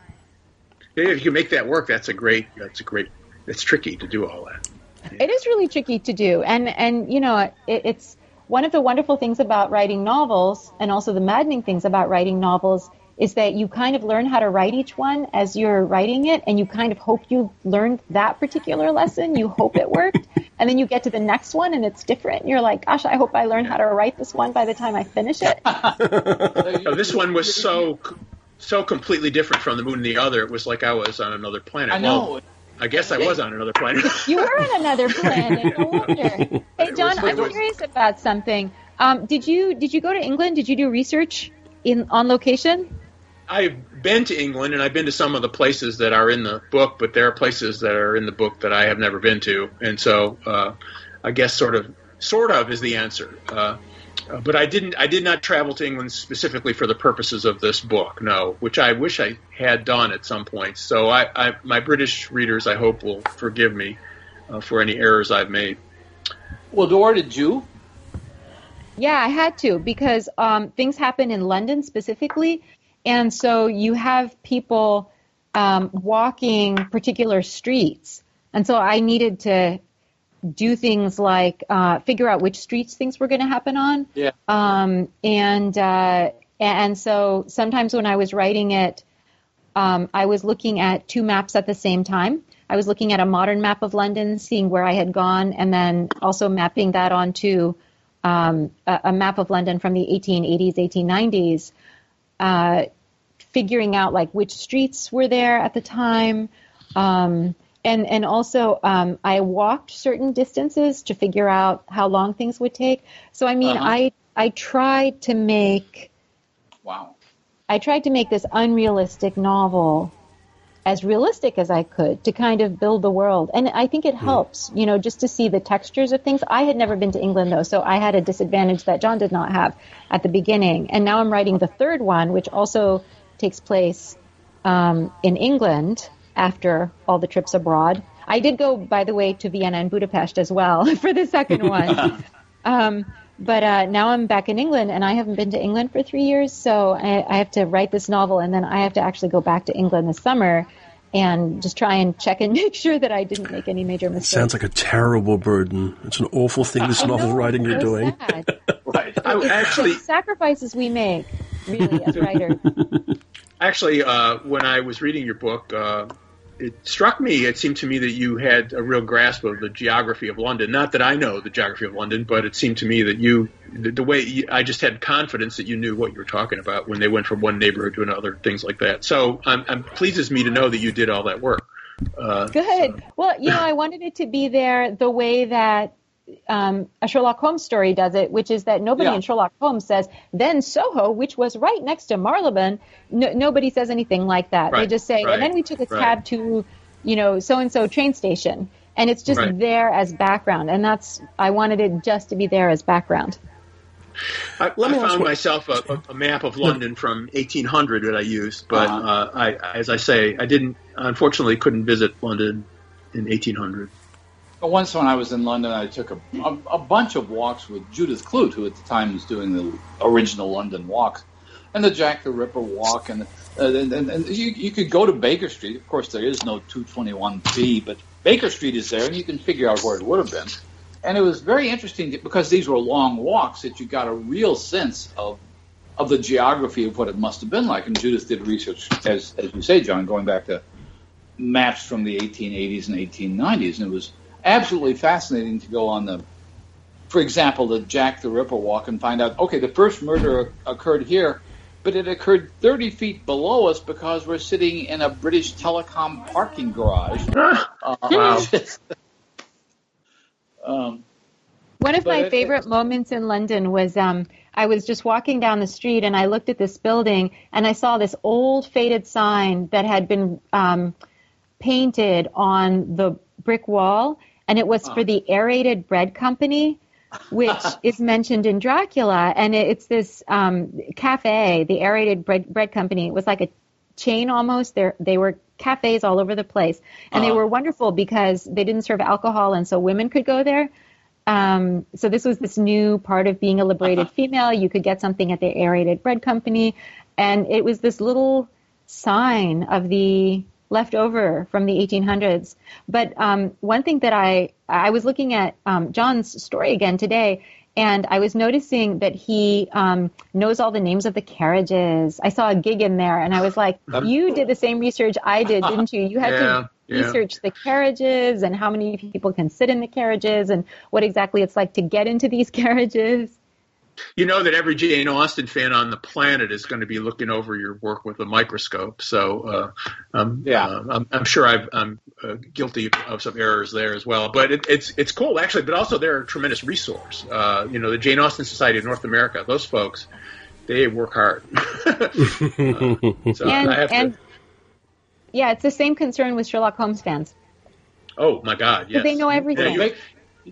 Yeah, if you make that work, that's a great. That's a great. It's tricky to do all that. Yeah. It is really tricky to do, and and you know, it, it's one of the wonderful things about writing novels, and also the maddening things about writing novels is that you kind of learn how to write each one as you're writing it, and you kind of hope you learned that particular lesson. You hope it worked, and then you get to the next one and it's different. And You're like, gosh, I hope I learned how to write this one by the time I finish it. no, this one was so so completely different from the moon and the other. It was like I was on another planet. I know. Well, I guess I was on another planet. you were on another planet. No wonder. Hey, John, was, I'm was, curious about something. Um, did you did you go to England? Did you do research in on location? I've been to England and I've been to some of the places that are in the book, but there are places that are in the book that I have never been to, and so uh, I guess sort of sort of is the answer. Uh, but I didn't. I did not travel to England specifically for the purposes of this book. No, which I wish I had done at some point. So I, I my British readers, I hope, will forgive me uh, for any errors I've made. Well, Dora, did you? Yeah, I had to because um, things happen in London specifically, and so you have people um, walking particular streets. And so I needed to do things like uh, figure out which streets things were going to happen on. Yeah. Um, and uh, and so sometimes when I was writing it, um, I was looking at two maps at the same time. I was looking at a modern map of London, seeing where I had gone, and then also mapping that onto um, a, a, map of London from the 1880s, 1890s, uh, figuring out like which streets were there at the time. Um, and, and also, um, I walked certain distances to figure out how long things would take. So, I mean, uh-huh. I, I tried to make, wow, I tried to make this unrealistic novel as realistic as I could to kind of build the world. And I think it hmm. helps, you know, just to see the textures of things. I had never been to England though, so I had a disadvantage that John did not have at the beginning. And now I'm writing the third one, which also takes place um, in England after all the trips abroad. I did go, by the way, to Vienna and Budapest as well for the second one. um, but uh, now I'm back in England, and I haven't been to England for three years, so I, I, have to write this novel, and then I have to actually go back to England this summer and just try and check and make sure that I didn't make any major mistakes. Sounds like a terrible burden. It's an awful thing, this novel know, writing you're doing. right. I, actually, sacrifices we make, really, as writers. Actually, uh, when I was reading your book, uh, it struck me, it seemed to me that you had a real grasp of the geography of London. Not that I know the geography of London, but it seemed to me that you, the, the way you, I just had confidence that you knew what you were talking about when they went from one neighborhood to another, things like that. So I'm, I'm pleases me to know that you did all that work. Uh, Good. So. Well, you know, I wanted it to be there the way that um, a Sherlock Holmes story does it, which is that nobody yeah. in Sherlock Holmes says, then Soho, which was right next to Marylebone. No, nobody says anything like that. Right. They just say, right. and then we took a right. cab to, you know, so and so train station. And it's just there as background. And that's, I wanted it just to be there as background. I, I found myself a, a, map of London from 1800 that I used, but uh-huh. uh, I, as I say, I didn't, unfortunately, couldn't visit London in 1800 once when I was in London, I took a, a, a, bunch of walks with Judith Clute, who at the time was doing the original London walks, and the Jack the Ripper walk, and uh, and, and, and you, you could go to Baker Street. Of course, there is no 221B, but Baker Street is there, and you can figure out where it would have been. And it was very interesting because these were long walks that you got a real sense of of the geography of what it must have been like. And Judith did research, as as you say, John, going back to maps from the 1880s and 1890s, and it was absolutely fascinating to go on the, for example, the Jack the Ripper walk and find out, okay, the first murder occurred here, but it occurred 30 feet below us because we're sitting in a British Telecom parking garage. Uh, Wow. um, One of But my it- favorite moments in London was um, I was just walking down the street and I looked at this building and I saw this old faded sign that had been um, painted on the brick wall, and it was for the Aerated Bread Company, which is mentioned in Dracula, and it's this um, cafe, the Aerated Bread Bread Company. It was like a chain almost. There they were cafes all over the place, and they Uh-huh. were wonderful because they didn't serve alcohol, and so women could go there. Um, so this was this new part of being a liberated female. You could get something at the Aerated Bread Company, and it was this little sign of the leftover from the 1800s. But um, one thing that I I was looking at um, John's story again today, and I was noticing that he um, knows all the names of the carriages. I saw a gig in there, and I was like, "You did the same research I did, didn't you? You had Yeah, to yeah. research the carriages and how many people can sit in the carriages and what exactly it's like to get into these carriages." You know that every Jane Austen fan on the planet is going to be looking over your work with a microscope. So, uh, um, Yeah. uh, I'm, I'm sure I've, I'm uh, guilty of some errors there as well. But it, it's it's cool actually. But also they're a tremendous resource. Uh, you know, the Jane Austen Society of North America. Those folks, they work hard. Uh, so and I have and to. yeah, it's the same concern with Sherlock Holmes fans. Oh my God! Yes, they know Yeah, everything. you,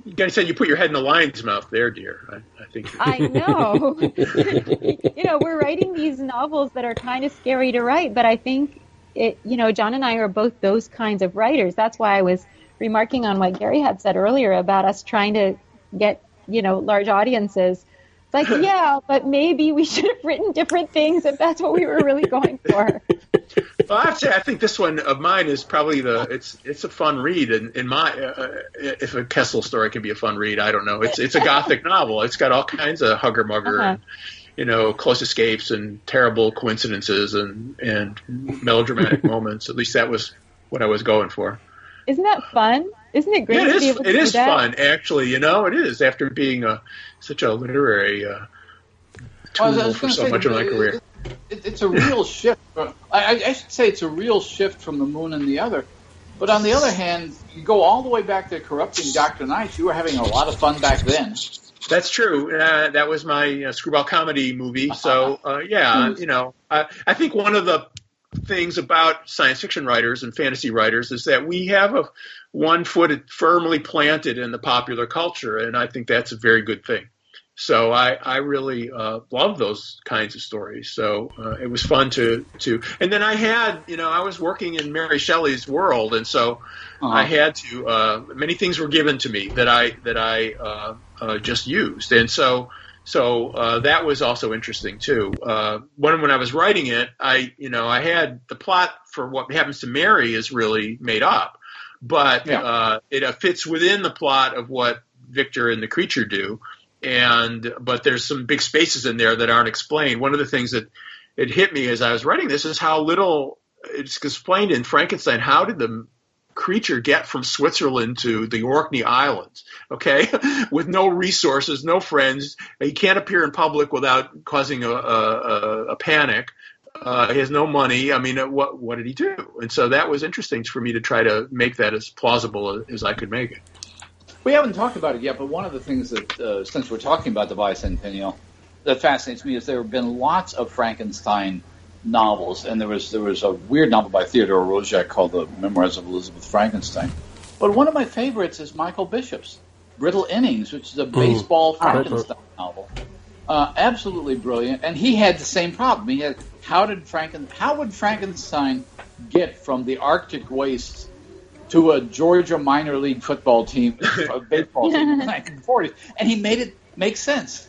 you guys said you put your head in the lion's mouth there, dear. I, I think. I know. you know, we're writing these novels that are kind of scary to write, but I think it, you know, John and I are both those kinds of writers. That's why I was remarking on what Gary had said earlier about us trying to get, you know, large audiences. It's like, yeah, but maybe we should have written different things if that's what we were really going for. Well, I have to say, I think this one of mine is probably the it's it's a fun read, and in my uh, if a Kessel story can be a fun read, I don't know. It's it's a gothic novel. It's got all kinds of hugger mugger Uh-huh. and you know close escapes and terrible coincidences and and melodramatic moments. At least that was what I was going for. Isn't that fun? Isn't it great Yeah, to it be able to it do is that? fun actually. You know, it is after being a such a literary uh, I was- I tool was for so say, much of my career. It, it's a real shift. I, I, I should say it's a real shift from the moon and the other. But on the other hand, you go all the way back to corrupting Dr. Nice. You were having a lot of fun back then. That's true. Uh, that was my uh, screwball comedy movie. So uh, yeah, you know, I, I think one of the things about science fiction writers and fantasy writers is that we have a one foot firmly planted in the popular culture, and I think that's a very good thing. So I, I really uh, love those kinds of stories. So uh, it was fun to to, and then I had, you know, I was working in Mary Shelley's world, and so Uh-huh. I had to. Uh, many things were given to me that I that I uh, uh, just used, and so so uh, that was also interesting too. Uh, when when I was writing it, I you know I had the plot for what happens to Mary is really made up, but Yeah. uh, it uh, fits within the plot of what Victor and the creature do, and but there's some big spaces in there that aren't explained. One of the things that it hit me as I was writing this is how little it's explained in Frankenstein. How did the creature get from Switzerland to the Orkney Islands, okay, with no resources, no friends. He can't appear in public without causing a, a, a, panic. Uh, he has no money. I mean, uh, what what did he do? And so that was interesting for me to try to make that as plausible as I could make it. We haven't talked about it yet, but one of the things that, uh, since we're talking about the bicentennial, that fascinates me is there have been lots of Frankenstein novels, and there was there was a weird novel by Theodore Roszak called The Memoirs of Elizabeth Frankenstein. But one of my favorites is Michael Bishop's Brittle Innings, which is a baseball Frankenstein novel. Uh, absolutely brilliant, and he had the same problem. He had how did Franken how would Frankenstein get from the Arctic wastes to a Georgia minor league football team, a baseball team in the 1940s, and he made it make sense.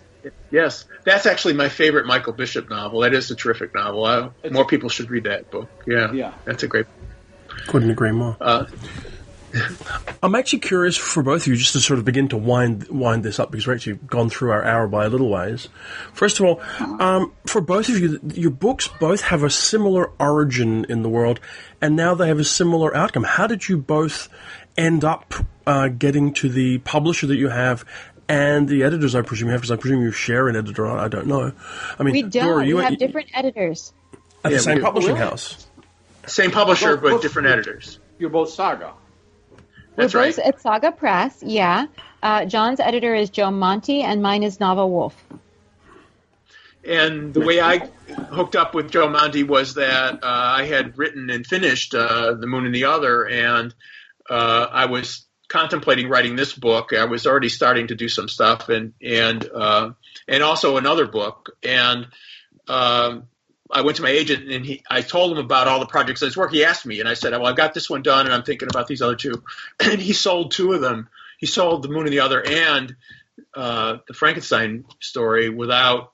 Yes, that's actually my favorite Michael Bishop novel. That is a terrific novel. I, more people should read that book. Yeah, Yeah. that's a great. Couldn't agree more. Uh, I'm actually curious for both of you just to sort of begin to wind wind this up because we've actually gone through our hour by a little ways. First of all, um, for both of you, your books both have a similar origin in the world, and now they have a similar outcome. How did you both end up uh, getting to the publisher that you have, and the editors I presume you have, because I presume you share an editor. I don't know. I mean, We don't. Dora, you we have you- different editors. at Yeah, the same we do. publishing house. Same publisher, Well, but well, different editors. You're both Saga. That's We're right. both at Saga Press, yeah. Uh, John's editor is Joe Monti, and mine is Navah Wolfe. And the way I hooked up with Joe Monti was that uh, I had written and finished uh, The Moon and the Other, and uh, I was contemplating writing this book. I was already starting to do some stuff, and and uh, and also another book. And um, I went to my agent, and he, I told him about all the projects I was working. He asked me, and I said, "Well, I've got this one done, and I'm thinking about these other two. And he sold two of them. He sold The Moon and the Other and uh, the Frankenstein story without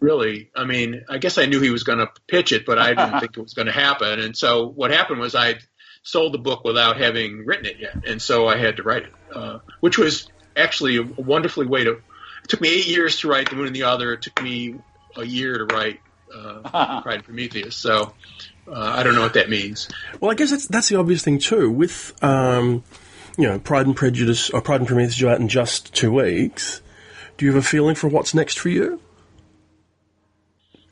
really. I mean, I guess I knew he was going to pitch it, but I didn't think it was going to happen. And so what happened was I sold the book without having written it yet, and so I had to write it, uh, which was actually a wonderfully way to. It took me eight years to write The Moon and the Other. It took me a year to write uh, Pride and Prometheus. So uh, I don't know what that means. Well, I guess that's that's the obvious thing too. With um, you know, Pride and Prejudice or Pride and Prometheus due out in just two weeks. Do you have a feeling for what's next for you?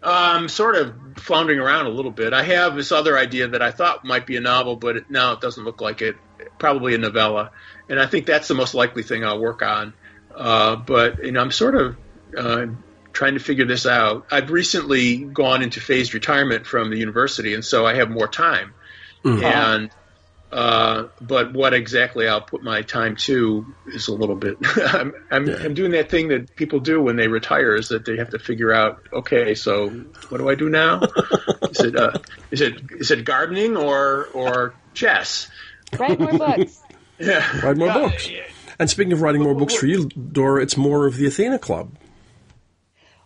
I'm sort of floundering around a little bit. I have this other idea that I thought might be a novel, but it, now it doesn't look like it. Probably a novella, and I think that's the most likely thing I'll work on. Uh, but you know, I'm sort of uh, trying to figure this out. I've recently gone into phased retirement from the university, and so I have more time. And uh, but what exactly I'll put my time to is a little bit. I'm, I'm, I'm doing that thing that people do when they retire, is that they have to figure out, okay, so what do I do now? is it uh, is it is it gardening or or chess? Write more books. Yeah. Write more books. And speaking of writing more books for you, Dora, it's more of the Athena Club.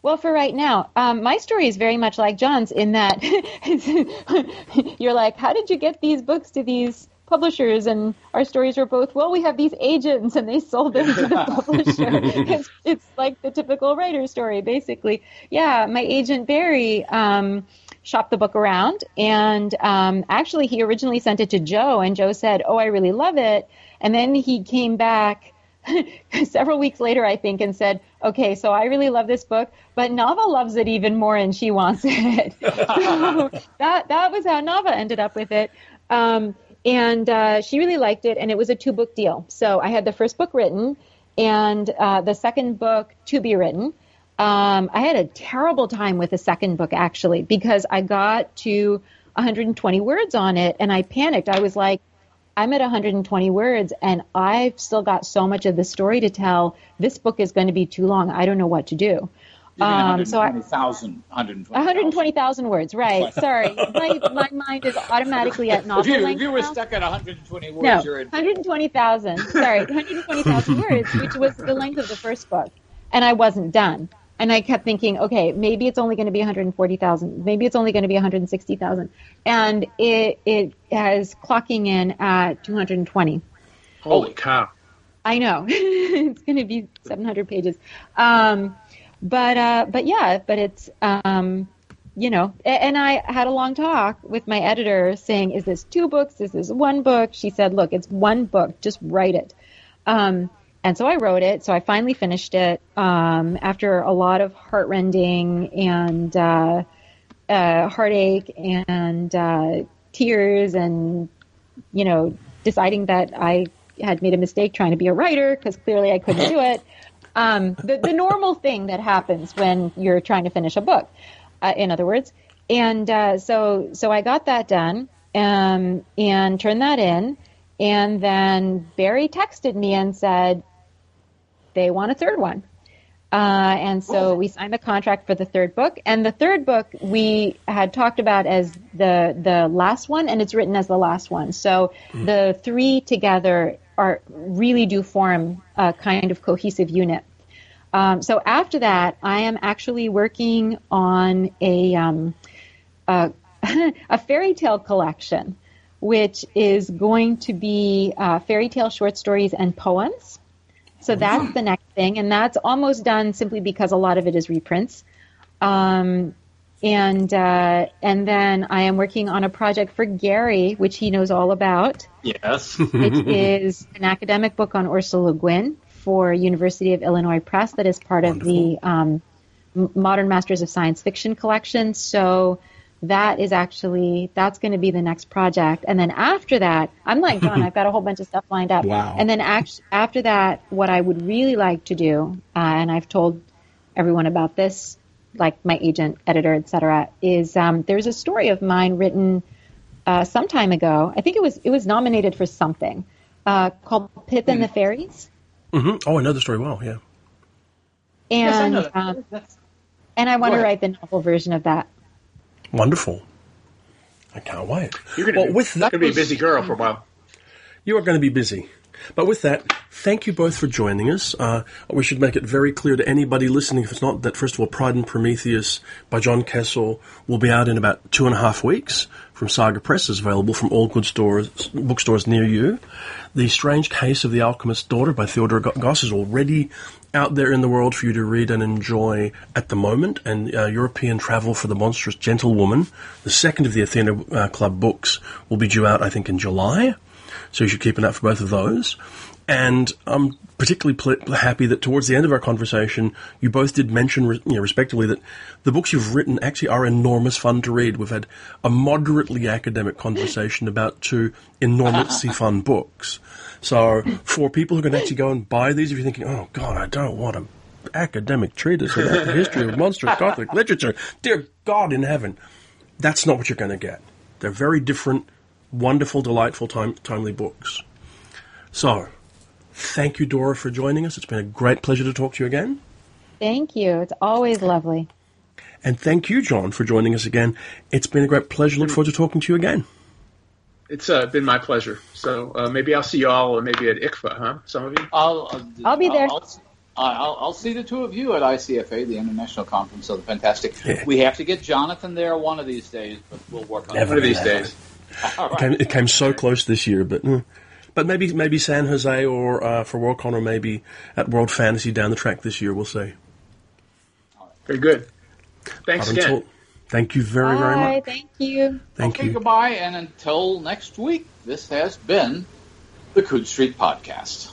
Well, for right now, um, my story is very much like John's in that you're like, how did you get these books to these publishers? And our stories were both, well, we have these agents and they sold them to the publisher. it's, it's like the typical writer story, basically. Yeah, my agent Barry um, shopped the book around, and um, actually, he originally sent it to Joe, and Joe said, "Oh, I really love it," and then he came back several weeks later, I think, and said, "Okay, so I really love this book, but Navah loves it even more, and she wants it." so that that was how Navah ended up with it, um, and uh, she really liked it, and it was a two book deal. So I had the first book written, and uh, the second book to be written. Um, I had a terrible time with the second book actually because I got to 120 words on it, and I panicked. I was like. I'm at 120 words and I've still got so much of the story to tell. This book is going to be too long. I don't know what to do. Um, so I, 120,000. 120,000. 120,000 words, right. Sorry. My, my mind is automatically at novel If you, if you were now. stuck at 120 words, No, you're in. 120,000. Sorry, 120,000 words, which was the length of the first book. And I wasn't done. And I kept thinking, okay, maybe it's only going to be 140,000. Maybe it's only going to be 160,000. And it, it has clocking in at 220. Holy cow! I know it's going to be 700 pages, um, but uh, but yeah, but it's um, you know, and I had a long talk with my editor saying, "Is this two books? Is this one book?" She said, "Look, it's one book. Just write it." Um, and so I wrote it. So I finally finished it um, after a lot of heartrending and uh, uh, heartache and uh, tears and you know deciding that I had made a mistake trying to be a writer because clearly I couldn't do it. Um, the, the normal thing that happens when you're trying to finish a book, uh, in other words. And uh, so, so I got that done um, and turned that in. And then Barry texted me and said they want a third one. Uh, and so we signed the contract for the third book. And the third book we had talked about as the the last one, and it's written as the last one. So the three together are really do form a kind of cohesive unit. Um, so after that, I am actually working on a um, a, a fairy tale collection, which is going to be uh, fairy tale short stories and poems. So that's the next thing, and that's almost done simply because a lot of it is reprints. Um, and uh, and then I am working on a project for Gary, which he knows all about, Yes. it is an academic book on Ursula Le Guin for University of Illinois Press that is part Wonderful. of the um, Modern Masters of Science Fiction collection. So that is actually that's going to be the next project. And then after that i'm like john i've got a whole bunch of stuff lined up. Wow. and then act, after that what i would really like to do uh, and i've told everyone about this like my agent editor etc is um, there's a story of mine written uh, some time ago. I think it was it was nominated for something uh, called pip and the fairies. Mm-hmm. oh i know the story well yeah. And yes, I um, and i want to write the novel version of that Wonderful. I can't wait. You're going well, with that, to be a busy girl for a while. You are going to be busy. But with that, thank you both for joining us. Uh, we should make it very clear to anybody listening, if it's not, that first of all, Pride and Prometheus by John Kessel will be out in about two and a half weeks from Saga Press, is available from all good stores, bookstores near you. The Strange Case of the Alchemist's Daughter by Theodora Goss is already out there in the world for you to read and enjoy at the moment. And uh, European Travel for the Monstrous Gentlewoman, the second of the Athena uh, Club books, will be due out, I think, in July. So you should keep an eye out for both of those. And I'm particularly pl- happy that towards the end of our conversation, you both did mention, you know, respectively, that the books you've written actually are enormous fun to read. We've had a moderately academic conversation about two enormously fun books. So for people who can actually go and buy these, if you're thinking, oh God, I don't want an academic treatise about the history of monstrous Gothic literature, dear God in heaven, that's not what you're going to get. They're very different, wonderful, delightful, time, timely books. So Thank you, Dora, for joining us. It's been a great pleasure to talk to you again. Thank you. It's always lovely. And thank you, John, for joining us again. It's been a great pleasure. Look forward to talking to you again. It's uh, been my pleasure. So uh, maybe I'll see you all, or maybe at ICFA, huh? Some of you. I'll. Uh, I'll be there. I'll, I'll, I'll, see the two of you at ICFA, the International Conference of the Fantastic. Yeah. We have to get Jonathan there one of these days, but we'll work on it. One of these days. Right. It, came, it, came, so close this year, but. Uh, but maybe maybe San Jose or uh, for Worldcon or maybe at World Fantasy down the track this year. We'll see. Very good. Thanks again. Until, thank you very Bye, very much. Thank you. Thank okay, you. Goodbye, and until next week. This has been the Coode Street Podcast.